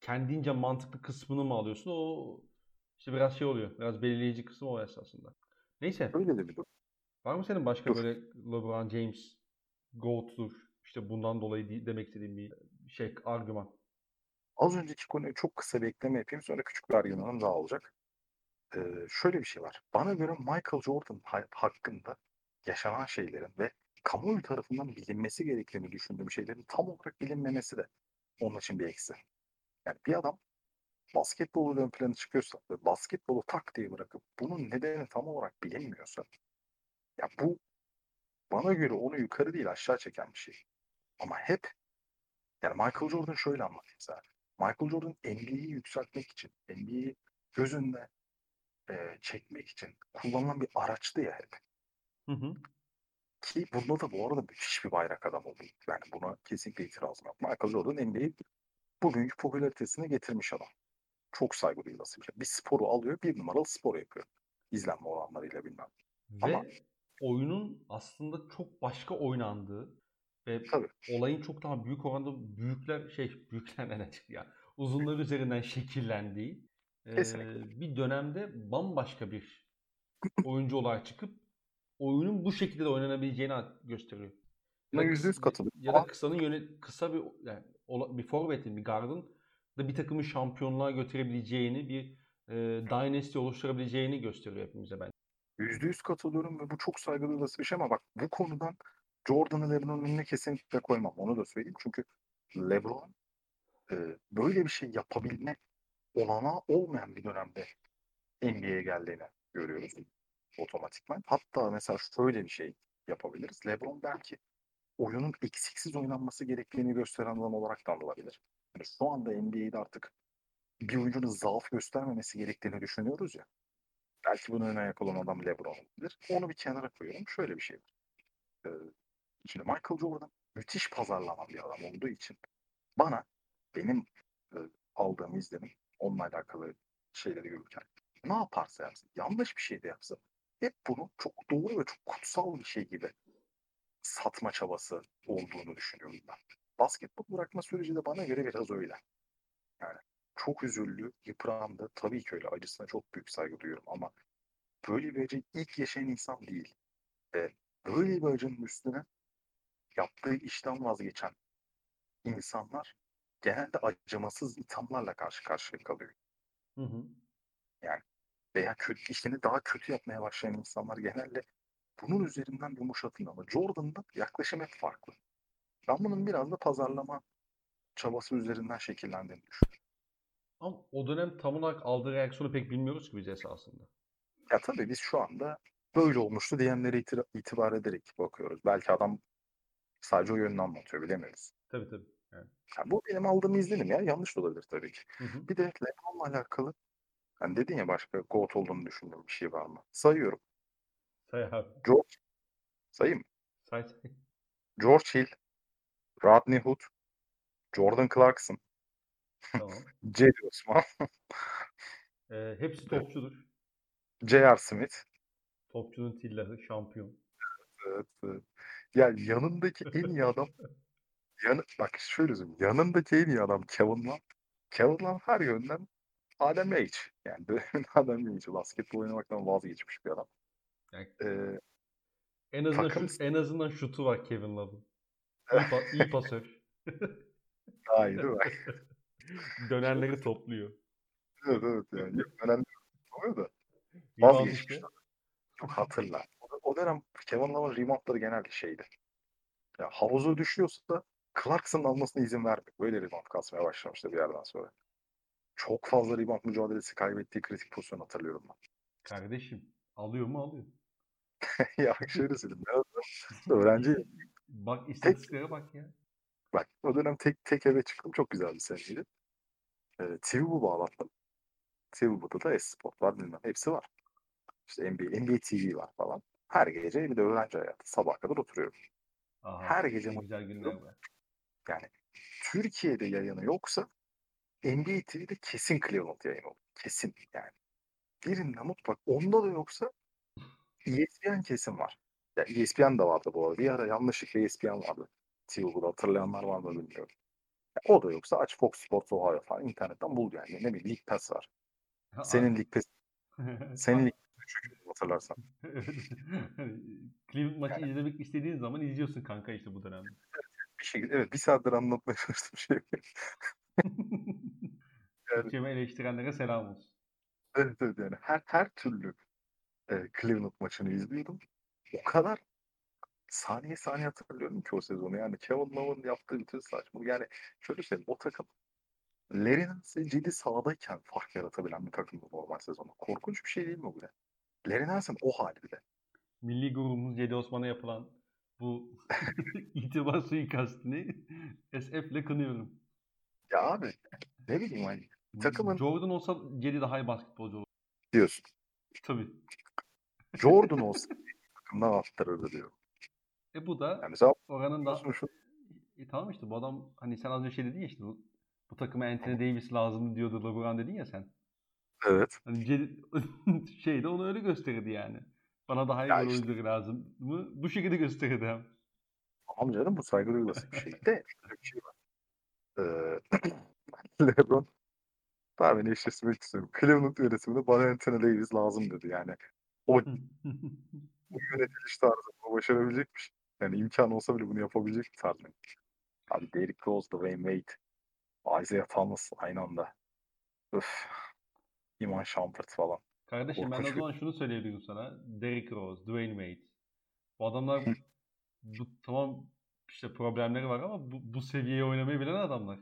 kendince mantıklı kısmını mı alıyorsun? O işte biraz şey oluyor. Biraz belirleyici kısmı o esasında. Neyse. Öyle de bir durum. Var mı senin başka Dur. böyle LeBron James GOAT'tur işte bundan dolayı demek istediğin bir şey argüman? Az önceki konuya çok kısa bir ekleme yapayım sonra küçük bir argümanım daha olacak şöyle bir şey var. Bana göre Michael Jordan hakkında yaşanan şeylerin ve kamuoyu tarafından bilinmesi gerektiğini düşündüğüm şeylerin tam olarak bilinmemesi de onun için bir eksi. Yani bir adam basketbolu ön plana çıkıyorsa ve basketbolu tak diye bırakıp bunun nedeni tam olarak bilinmiyorsa ya bu bana göre onu yukarı değil aşağı çeken bir şey. Ama hep yani Michael Jordan şöyle anlatayım sana. Michael Jordan NBA'yi yükseltmek için, NBA'yi göz önüne e, çekmek için kullanılan bir araçtı ya hep. Hı hı. Ki bunda da bu arada müthiş bir bayrak adam oldu. Yani buna kesinlikle itirazım yok. Michael Jordan NBA bugünkü popülaritesini getirmiş adam. Çok saygı duyulası bir şey. Bir sporu alıyor, bir numaralı spor yapıyor. İzlenme oranlarıyla bilmem. Ve Ama, oyunun aslında çok başka oynandığı ve tabii. olayın çok daha büyük oranda büyükler şey büyükler ne ya uzunlar üzerinden şekillendiği Kesinlikle. bir dönemde bambaşka bir oyuncu olarak çıkıp oyunun bu şekilde de oynanabileceğini gösteriyor. Buna yüzde yüz katılıyorum. Ya da kısanın yönet kısa bir yani bir forvetin, bir gardın da bir takımı şampiyonluğa götürebileceğini, bir e, dynasty oluşturabileceğini gösteriyor hepimize ben. Yüzde yüz katılıyorum ve bu çok saygı duyulası bir şey ama bak bu konudan Jordan'ı LeBron'un önüne kesinlikle koymam. Onu da söyleyeyim. Çünkü LeBron e, böyle bir şey yapabilme olana olmayan bir dönemde NBA'ye geldiğini görüyoruz otomatikman. Hatta mesela şöyle bir şey yapabiliriz. LeBron belki oyunun eksiksiz oynanması gerektiğini gösteren adam olarak da alınabilir. Yani şu anda NBA'de artık bir oyuncunun zaaf göstermemesi gerektiğini düşünüyoruz ya. Belki bunun ön ayak adam LeBron olabilir. Onu bir kenara koyuyorum. Şöyle bir şey. Ee, şimdi Michael Jordan müthiş pazarlanan bir adam olduğu için bana benim e, aldığım izlenim onunla alakalı şeyleri görürken ne yaparsa yapsın, yanlış bir şey de yapsın hep bunu çok doğru ve çok kutsal bir şey gibi satma çabası olduğunu düşünüyorum ben. Basketbol bırakma süreci de bana göre biraz öyle. Yani çok üzüldü, yıprandı. Tabii ki öyle. Acısına çok büyük saygı duyuyorum ama böyle bir acı ilk yaşayan insan değil. Ve böyle bir acının üstüne yaptığı işten vazgeçen insanlar genelde acımasız ithamlarla karşı karşıya kalıyor. Hı hı. Yani veya kötü, işini daha kötü yapmaya başlayan insanlar genelde bunun üzerinden yumuşatın ama Jordan'da yaklaşım hep farklı. Ben bunun biraz da pazarlama çabası üzerinden şekillendiğini düşünüyorum. Ama o dönem tam olarak aldığı reaksiyonu pek bilmiyoruz ki biz esasında. Ya tabii biz şu anda böyle olmuştu diyenlere itibar ederek bakıyoruz. Belki adam sadece o yönünü anlatıyor bilemiyoruz. Tabii tabii. Yani. Ya bu benim aldığım izlenim ya. Yanlış da olabilir tabii ki. Hı hı. Bir de LeBron'la alakalı yani dedin ya başka GOAT olduğunu düşündüğüm bir şey var mı? Sayıyorum. Say abi. George. Sayayım? Say say. George Hill, Rodney Hood, Jordan Clarkson, tamam. Cedi Osman. e, hepsi topçudur. J.R. Smith. Topçunun tilleri, şampiyon. Evet, evet. Ya yanındaki en iyi adam yanı, bak şöyle söyleyeyim. Yanındaki en iyi adam Kevin Love. Kevin Love her yönden Adem Yayiç. Yani dönemin Adem Yayiç'i. Basketbol oynamaktan vazgeçmiş bir adam. Yani, ee, en azından takım... şu, en azından şutu var Kevin Love'ın. İyi, pa- iyi pasör. İyi değil mi? Dönerleri topluyor. Evet evet yani. Dönerleri topluyor da. Vazgeçmiş. Çok hatırla. O, dönem Kevin Love'ın reboundları genelde şeydi. Ya havuzu düşüyorsa Clarkson'ın almasına izin vermiyor. Böyle rebound kasmaya başlamıştı bir yerden sonra. Çok fazla rebound mücadelesi kaybettiği kritik pozisyon hatırlıyorum ben. Kardeşim alıyor mu alıyor. ya şöyle söyleyeyim. Öğrenci. Bak istatistiklere bak ya. Bak o dönem tek tek eve çıktım. Çok güzel bir seneydi. Ee, TV'bu bağlattım. TV'bu'da da Esport var bilmem. Hepsi var. İşte NBA, NBA TV var falan. Her gece bir de öğrenci hayatı. Sabah kadar oturuyorum. Aha, Her gece güzel günler var. Yani Türkiye'de yayını yoksa NBA TV'de kesin Cleveland yayını olur. Kesin yani. Birinde mutlak. Onda da yoksa ESPN kesin var. Ya ESPN de vardı bu arada. Bir ara yanlışlıkla ESPN vardı. TV'de hatırlayanlar var mı bilmiyorum. Ya o da yoksa aç Fox Sports Ohio falan internetten bul yani. Ne bileyim League Pass var. Senin League Pass. Senin League Pass hatırlarsan. Cleveland maçı yani. izlemek istediğin zaman izliyorsun kanka işte bu dönemde. Bir şekilde evet bir saattir anlatmaya çalıştığım şey. yani, eleştirenlere selam olsun. Evet evet yani her her türlü e, Cleveland maçını izliyordum. O kadar saniye saniye hatırlıyorum ki o sezonu. Yani Kevin Love'ın yaptığı bütün saçmalık. Yani şöyle söyleyeyim o takım Larry Nance Cedi sahadayken fark yaratabilen bir takımdı normal sezonu. Korkunç bir şey değil mi bu ya? Larry Nance'ın o hali bile. Milli gururumuz Cedi Osman'a yapılan bu itibar suikastini SF'le kınıyorum. Ya abi ne bileyim hani takımın... Jordan olsa Cedi daha iyi basketbolcu olur. Diyorsun. Tabii. Jordan olsa takımdan attırırdı diyor. E bu da yani mesela, oranın da şu... e, tamam işte bu adam hani sen az önce şey dedin ya işte bu, bu takıma Anthony Davis lazım diyordu LeBron dedin ya sen. Evet. Hani şey de onu öyle gösterdi yani. Bana daha iyi ya işte. lazım mı? Bu şekilde gösterdi hem. Tamam canım bu saygı duyulası bir şey de şöyle bir şey var. Ee, LeBron tahmini eşleştirmek istiyorum. Cleveland yönetiminde bana Anthony Davis lazım dedi yani. O bu yönetiliş tarzı bunu başarabilecekmiş. Yani imkan olsa bile bunu yapabilecek bir tarzı. Abi Derrick Rose, Dwayne Wade, Isaiah Thomas aynı anda. Öf. Iman Shumpert falan. Kardeşim ben o zaman şunu söyleyebilirim sana. Derrick Rose, Dwayne Wade. Bu adamlar bu tamam işte problemleri var ama bu, bu seviyeye oynamayı bilen adamlar.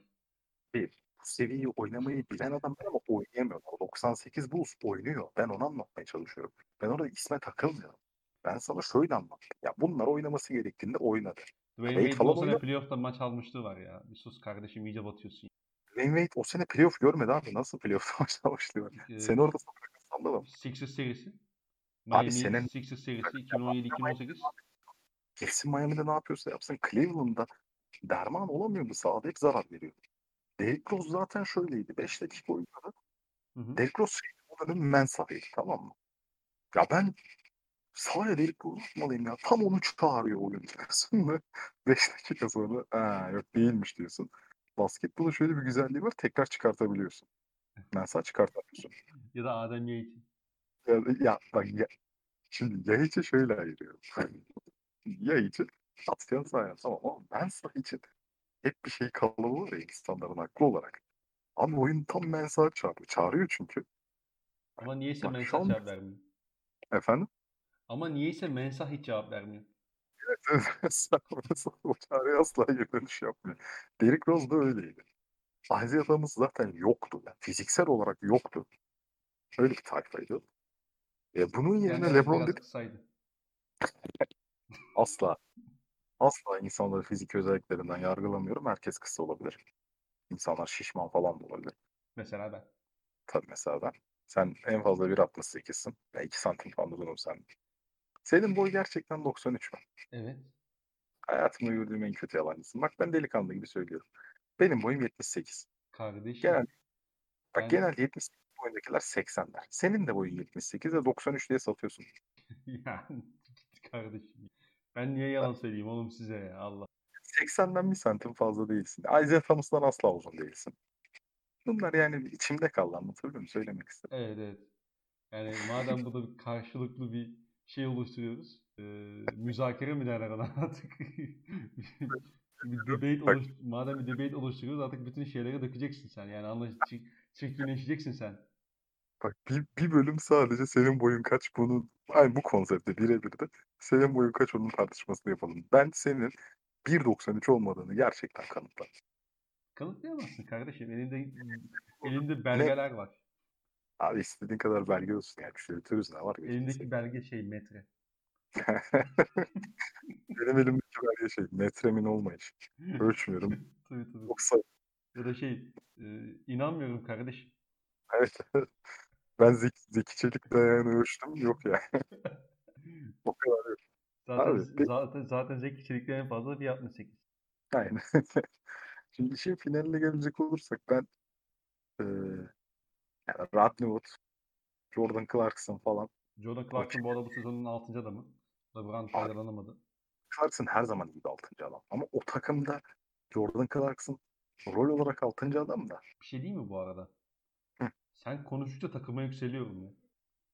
Bir, bu seviyeyi oynamayı bilen adamlar ama oynayamıyorlar. 98 Bulls oynuyor. Ben onu anlatmaya çalışıyorum. Ben orada isme takılmıyorum. Ben sana şöyle anlattım. Ya bunlar oynaması gerektiğinde oynadı. Dwayne Wade o sene playoff'ta maç almışlığı var ya. Bir sus kardeşim iyice batıyorsun. Dwayne Wade o sene playoff görmedi abi. Nasıl playoff'ta maç almışlığı var? Ee, Seni orada sallamam. Sixers serisi. Miami abi senin... Sixers serisi 2017-2018. Kesin Miami'de ne yapıyorsa yapsın. Cleveland'da derman olamıyor bu sahada hep zarar veriyor. Derrick Rose zaten şöyleydi. 5 dakika oynadı. Derrick Rose şeydi. O dönem mensahıydı tamam mı? Ya ben sahaya Derrick Rose atmalıyım ya. Tam onu çağırıyor oyun diyorsun da 5 dakika sonra ha yok değilmiş diyorsun. Basketbolun şöyle bir güzelliği var. Tekrar çıkartabiliyorsun. Mensah çıkartamıyorsun. ya da Adem Yayiç'i. Ya, ya bak ya, şimdi Yayiç'i şöyle ayırıyorum. Yayiç'i atıyorsun sahaya tamam ama Mensah için hep bir şey kalıbı var ya insanların haklı olarak. Abi oyun tam Mensah çağırıyor. Çağırıyor çünkü. Ama niyeyse Mensah an... cevap vermiyor. Efendim? Ama niyeyse Mensah hiç cevap vermiyor. Evet, Mensah o çağrıya asla dönüş yapmıyor. Derrick Rose da öyleydi. Thomas zaten yoktu. Yani fiziksel olarak yoktu. Öyle bir tayfaydı. E, bunun yerine yani LeBron dedi. asla. Asla insanları fizik özelliklerinden yargılamıyorum. Herkes kısa olabilir. İnsanlar şişman falan da olabilir. Mesela ben. Tabii mesela ben. Sen en fazla 1.68'sin. Ya 2 santim falan uzunum sen. Senin boy gerçekten 93 mü? Evet. Hayatımda gördüğüm en kötü yalancısın. Bak ben delikanlı gibi söylüyorum. Benim boyum 78. Kardeşim. Genel, bak ben... genelde 78 boyundakiler 80'ler. Senin de boyun 78 ve 93 diye satıyorsun. yani kardeşim. Ben niye yalan söyleyeyim oğlum size ya Allah. 80'den bir santim fazla değilsin. Isaiah Thomas'dan asla uzun değilsin. Bunlar yani içimde kaldı anlatabiliyor muyum? Söylemek istedim. Evet evet. Yani madem bu da bir karşılıklı bir şey oluşturuyoruz. E, müzakere mi derler ona artık? bir debate oluş madem bir debate oluşturuyoruz artık bütün şeyleri dökeceksin sen. Yani anlaş çirkinleşeceksin sen. Bak bir, bir bölüm sadece senin boyun kaç bunu aynı bu konsepte birebir de senin boyun kaç onun tartışmasını yapalım. Ben senin 1.93 olmadığını gerçekten kanıtlarım. Kanıtlayamazsın kardeşim. Elinde elinde belgeler ne? var. Abi istediğin kadar belge olsun yani. Çürütürüz ne var? Elindeki belge şey metre. Benim elimdeki belge şey metremin olmayış. Ölçmüyorum. tabii tabii. Yoksa... Ya da şey e, inanmıyorum kardeşim. Evet. Ben Zeki, Zeki Çelik'le yani ölçtüm yok ya. Yani. o kadar yok. Zaten, Abi, zaten, zaten Zeki Çelik'le en fazla bir 68. Aynen. Şimdi işin finaline gelecek olursak ben e, yani Radnivot, Jordan Clarkson falan. Jordan Clarkson bu arada bu sezonun 6. adamı. LeBron faydalanamadı. Clarkson her zaman iyi bir 6. adam. Ama o takımda Jordan Clarkson rol olarak 6. adam da. Bir şey değil mi bu arada? Hı. Sen konuşunca takıma yükseliyorum ya.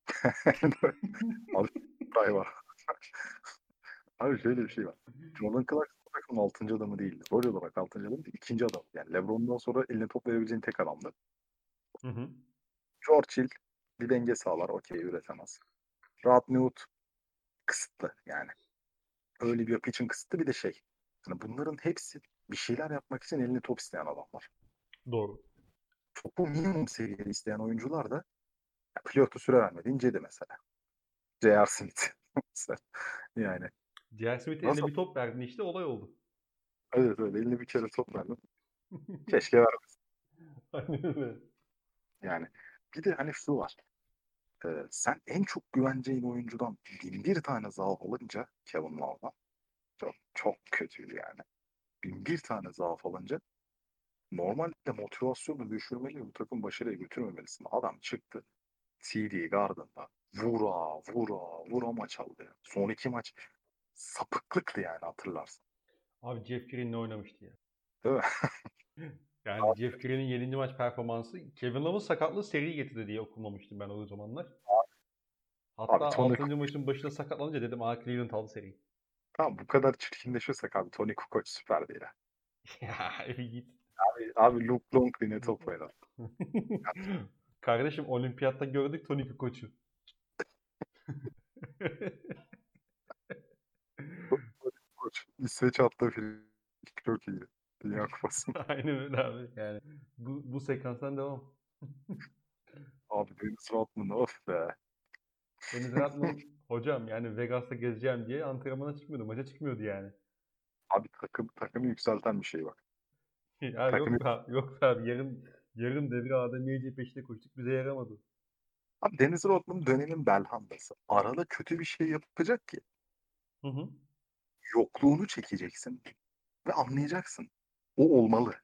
Abi, var. Abi şöyle bir şey var. Jordan Clarkson takımın 6. adamı değildi. Rol olarak 6. adam değil, ikinci adam. Yani LeBron'dan sonra eline top verebileceğin tek adamdı. Hı hı. George Hill bir denge sağlar. Okey üretemez. Rod Newt kısıtlı yani. Öyle bir yapı için kısıtlı bir de şey. Yani bunların hepsi bir şeyler yapmak için elini top isteyen adamlar. Doğru. Topu minimum seviyede isteyen oyuncular da pilotu süre vermedi. İncedi mesela. J.R. Smith. yani. J.R. Smith'e eline bir top verdin işte olay oldu. Evet öyle. Eline bir kere top verdin. Keşke vermesin. Aynen öyle. Yani bir de hani şu var. Ee, sen en çok güveneceğin oyuncudan bin bir tane zaaf alınca Kevin Love'dan çok, çok kötüydü yani. Bin bir tane zaaf alınca normalde motivasyonu düşürmeli bu takım başarıya götürmemelisin. Adam çıktı TD Garden'da vura vura vura maç aldı. Son iki maç sapıklıktı yani hatırlarsın. Abi Jeff Green'le oynamıştı ya. Değil mi? Yani Abi. Jeff Green'in 7. maç performansı Kevin Love'ın sakatlığı seri getirdi diye okumamıştım ben o zamanlar. Hatta abi, Tony 6. maçın başında sakatlanınca dedim aa Cleveland aldı seriyi. Tamam bu kadar çirkinleşiyorsak abi Tony Kukoc süperdi ya. ya git. Abi, abi Luke Longley ne top oynar. Kardeşim olimpiyatta gördük Tony Kukoc'u. İsveç attığı film çok iyi. Kupası. Aynen öyle abi. Yani bu, bu sekanstan devam. abi Deniz Rodman of be. Deniz Rodman hocam yani Vegas'ta gezeceğim diye antrenmana çıkmıyordu. Maça çıkmıyordu yani. Abi takım takımı yükselten bir şey bak. ya takımı... yok abi, yok abi. Yarın yarın devre Adem peşinde koştuk. Bize yaramadı. Abi Deniz Rodman dönemin belhandası. Arada kötü bir şey yapacak ki. Hı hı. Yokluğunu çekeceksin ve anlayacaksın. O olmalı.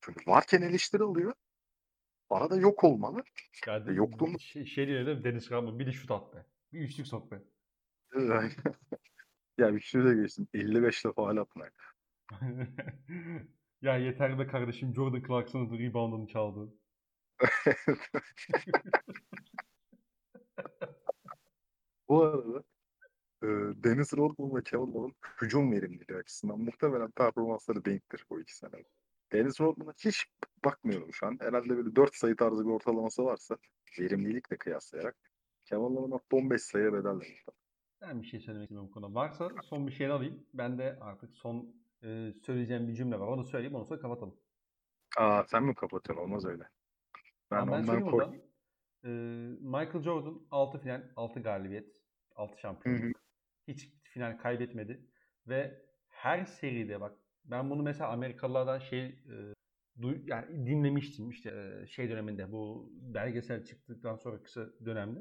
Çünkü varken eleştiri alıyor. Arada yok olmalı. Yani yokluğunu... Şey, şey mi? Deniz Kahraman bir de şut at be. Bir üçlük sok be. ya bir şey de geçtim. 55 defa faal atmak. ya yeter be kardeşim Jordan Clarkson'ın reboundını çaldı. Bu arada e, Dennis Rodman ve Kevin Love'ın hücum verimliliği açısından muhtemelen performansları denktir bu iki sene. Dennis Rodman'a hiç bakmıyorum şu an. Herhalde böyle 4 sayı tarzı bir ortalaması varsa verimlilikle kıyaslayarak Kevin Love 15 sayı bedel Ben bir şey söylemek istiyorum bu konuda. Varsa son bir şey alayım. Ben de artık son e, söyleyeceğim bir cümle var. Onu söyleyeyim onu sonra kapatalım. Aa sen mi kapatıyorsun? Olmaz öyle. Ben, ben ondan koy... E, Michael Jordan 6 final, 6 galibiyet, 6 şampiyonluk. Hiç final kaybetmedi. Ve her seride bak ben bunu mesela Amerikalılardan şey e, duy, yani dinlemiştim işte e, şey döneminde bu belgesel çıktıktan sonra kısa dönemde.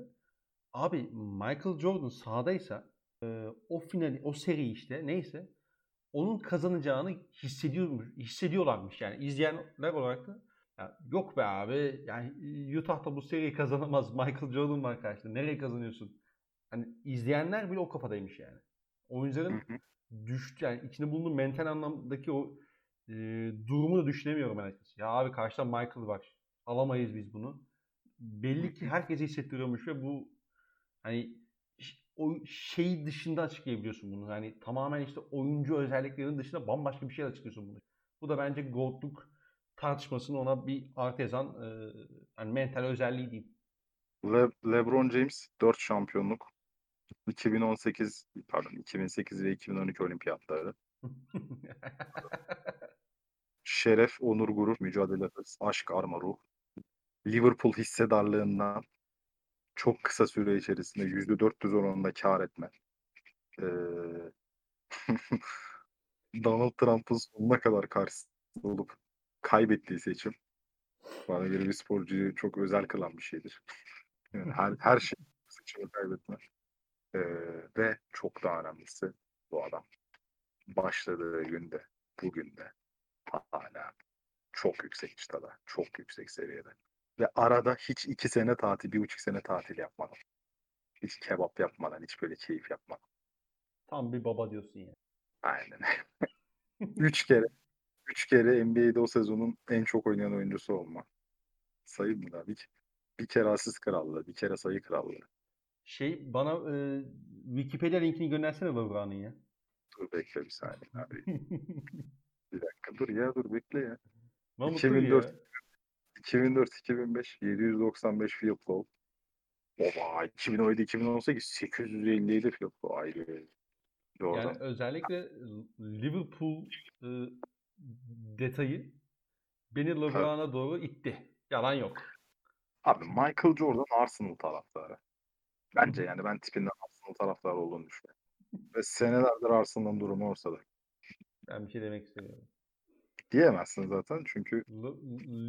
Abi Michael Jordan sahadaysa e, o finali, o seri işte neyse onun kazanacağını hissediyormuş, hissediyorlarmış yani izleyenler olarak da ya yok be abi yani Utah'da bu seriyi kazanamaz Michael Jordan var karşında nereye kazanıyorsun? Hani izleyenler bile o kafadaymış yani. Oyuncuların düştü yani içinde bulunduğu mental anlamdaki o e, durumu da düşünemiyorum ben açıkçası. Ya abi karşıda Michael var. Alamayız biz bunu. Belli ki herkese hissettiriyormuş ve bu hani o şey dışında açıklayabiliyorsun bunu. Yani tamamen işte oyuncu özelliklerinin dışında bambaşka bir şey açıklıyorsun bunu. Bu da bence Gold'luk tartışmasını ona bir artı yazan e, yani mental özelliği diyeyim. Le LeBron James 4 şampiyonluk. 2018 pardon 2008 ve 2012 olimpiyatları. Şeref, onur, gurur, mücadele, hırs, aşk, arma, ruh. Liverpool hissedarlığından çok kısa süre içerisinde %400 oranında kar etme. Ee, Donald Trump'ın sonuna kadar karşısında olup kaybettiği seçim bana göre bir sporcuyu çok özel kılan bir şeydir. Yani her, her şey seçimi kaybetme. Ee, ve çok daha önemlisi bu adam başladığı günde, bugün de hala çok yüksek çıtada, çok yüksek seviyede. Ve arada hiç iki sene tatil, bir buçuk sene tatil yapmadım. Hiç kebap yapmadan, hiç böyle keyif yapmadan. Tam bir baba diyorsun ya. Aynen. üç kere, üç kere NBA'de o sezonun en çok oynayan oyuncusu olma. Sayayım mı da? Bir, bir kere asist krallığı, bir kere sayı krallığı. Şey bana e, Wikipedia linkini göndersene LeBron'un ya. Dur bekle bir saniye abi. bir dakika dur ya dur bekle ya. Mahmut 2004 ya. 2004 2005 795 field goal. Oba 2017 2018 857 field goal ayrı. Doğru. Yani özellikle Liverpool e, detayı beni LeBron'a doğru itti. Yalan yok. Abi Michael Jordan Arsenal taraftarı. Bence yani ben tipinden Arsenal taraftarı olduğunu düşünüyorum. Ve senelerdir Arsenal'ın durumu ortada. Ben bir şey demek istemiyorum. Diyemezsin zaten çünkü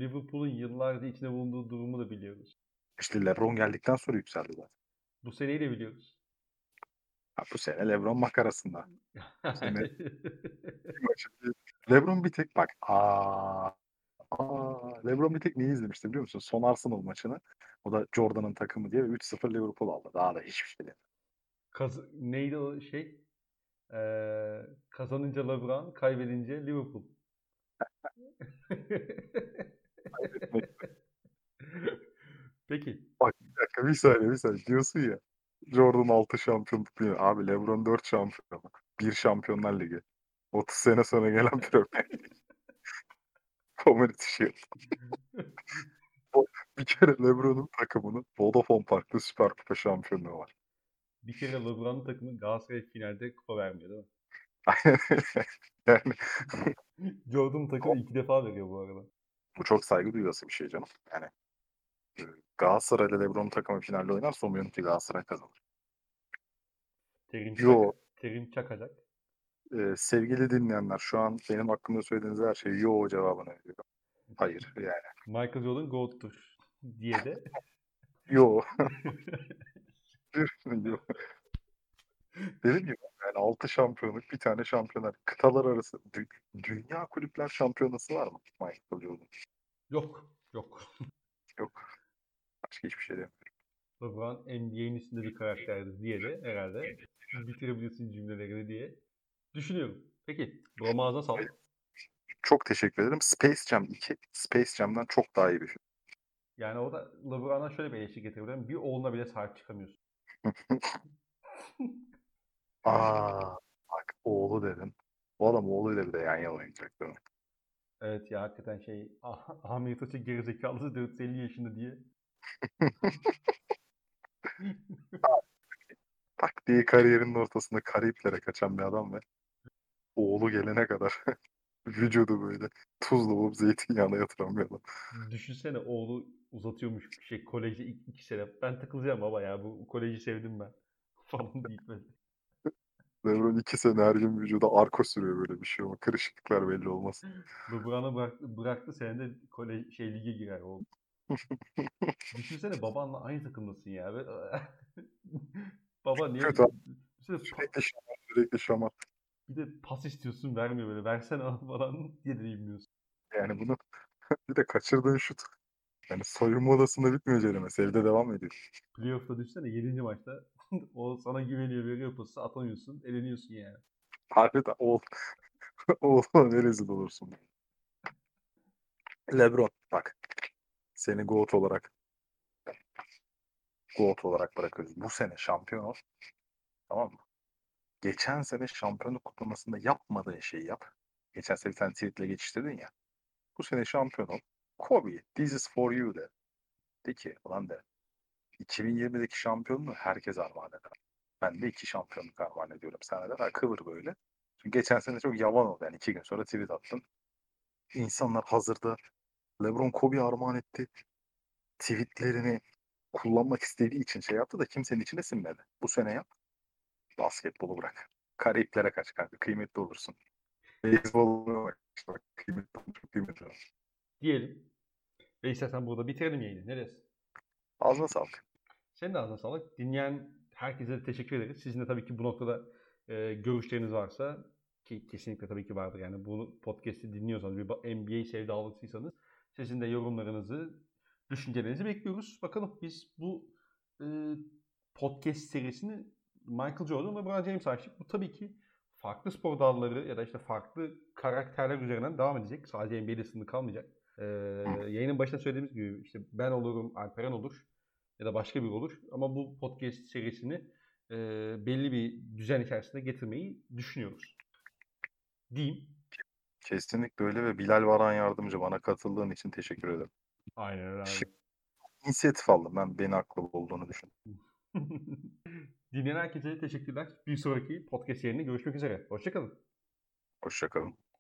Liverpool'un yıllardır içinde bulunduğu durumu da biliyoruz. İşte LeBron geldikten sonra yükseldi zaten. Bu seneyi de biliyoruz. Ha, bu sene LeBron makarasında. bu sene LeBron bir tek bak aa, aa LeBron bir tek neyi izlemişti biliyor musun? Son Arsenal maçını. O da Jordan'ın takımı diye 3-0 Liverpool aldı. Daha da hiçbir şey değil. Kaz neydi o şey? Ee, kazanınca LeBron, kaybedince Liverpool. Peki. Bak bir dakika bir saniye bir saniye. Diyorsun ya Jordan 6 şampiyonluk diyor. Abi LeBron 4 şampiyonluk. 1 şampiyonlar ligi. 30 sene sonra gelen Premier. Community Shield. bir kere LeBron'un takımının Vodafone Park'ta Süper Kupa şampiyonluğu var. Bir kere LeBron'un takımı Galatasaray finalde kupa vermiyor değil mi? yani Jordan takımı iki defa veriyor bu arada. Bu çok saygı duyulası bir şey canım. Yani e, Galatasaray ile LeBron takımı finalde oynar son yönetici Galatasaray kazanır. Terim, Yo. Terim çakacak. Ee, sevgili dinleyenler şu an benim hakkımda söylediğiniz her şey yo cevabını veriyorum. Hayır yani. Michael Jordan GOAT'tur diye de. yo. yo. Dedim gibi yani 6 şampiyonluk bir tane şampiyonlar. Kıtalar arası dü- dünya kulüpler şampiyonası var mı Michael Jordan? Yok. Yok. Yok. Başka hiçbir şey demiyorum. LeBron NBA'nin üstünde bir karakterdir diye de herhalde bitirebilirsin cümlelerini diye düşünüyorum. Peki. Roma'za sağ Çok teşekkür ederim. Space Jam 2 Space Jam'dan çok daha iyi bir film. Yani o da LeBron'a şöyle bir eleştiri getirebilirim. Bir oğluna bile sahip çıkamıyorsun. Aa, bak oğlu dedin. Bu adam oğluyla bir de yan yana oynayacak değil mi? Evet ya hakikaten şey Ah- Ahmet Taç'ı gerizekalısı 450 yaşında diye. Tak diye kariyerinin ortasında Kariplere kaçan bir adam ve oğlu gelene kadar vücudu böyle tuzla olup zeytinyağına yatıran bir adam. Düşünsene oğlu uzatıyormuş şey kolejde ilk iki sene. Ben takılacağım baba ya bu koleji sevdim ben. Falan deyip böyle. Lebron iki sene her gün vücuda arko sürüyor böyle bir şey ama kırışıklıklar belli olmaz. LeBron'u bıraktı, bıraktı senede kolej şey lige girer oğlum. Düşünsene babanla aynı takımdasın ya. Baba niye? Kötü Sürekli şamar, sürekli şamar. Bir de pas istiyorsun vermiyor böyle. Versene al falan diye de bilmiyorsun. Yani bunu bir de kaçırdığın şut. Yani soyunma odasında bitmiyor Ceremesi. Evde devam ediyor. Playoff'ta düşsene 7. maçta o sana güveniyor veriyor pası atamıyorsun eleniyorsun yani. Harbiden oğul. Oğluna ne rezil olursun. Lebron bak. Seni GOAT olarak GOAT olarak bırakıyoruz. Bu sene şampiyon ol. Tamam mı? Geçen sene şampiyonluk kutlamasında yapmadığın şeyi yap. Geçen sene bir tane tweetle geçiştirdin ya. Bu sene şampiyon ol. Kobe, this is for you de. De ki ulan de. 2020'deki şampiyonluğu herkes armağan eder. Ben de iki şampiyonluk armağan ediyorum sana da. Kıvır böyle. Çünkü geçen sene çok yalan oldu. Yani iki gün sonra tweet attın. İnsanlar hazırda LeBron Kobe armağan etti. Tweetlerini kullanmak istediği için şey yaptı da kimsenin içine sinmedi. Bu sene yap. Basketbolu bırak. Karayiplere kaç kanka. Kıymetli olursun. Beyzboluna bak. Bak kıymetli, çok kıymetli. Diyelim. Ve istersen burada bitirelim yayını. Ne dersin? Ağzına sağlık. Senin de ağzına sağlık. Dinleyen herkese teşekkür ederiz. Sizin de tabii ki bu noktada e, görüşleriniz varsa ki kesinlikle tabii ki vardır. Yani bu podcast'i dinliyorsanız bir ba- NBA sevdalısıysanız sizin de yorumlarınızı, düşüncelerinizi bekliyoruz. Bakalım biz bu e, podcast serisini Michael Jordan ve LeBron James açtık. Bu tabii ki farklı spor dalları ya da işte farklı karakterler üzerinden devam edecek. Sadece NBA'de sınırlı kalmayacak. E, yayının başında söylediğimiz gibi işte ben olurum, Alperen olur ya da başka biri olur. Ama bu podcast serisini e, belli bir düzen içerisinde getirmeyi düşünüyoruz. Diyeyim. Kesinlikle öyle ve Bilal Varan yardımcı bana katıldığın için teşekkür ederim. Aynen öyle abi. Şık. İnisiyatif aldım. Ben beni akıllı olduğunu düşündüm. Dinleyen herkese teşekkürler. Bir sonraki podcast yayınında görüşmek üzere. Hoşçakalın. Hoşçakalın.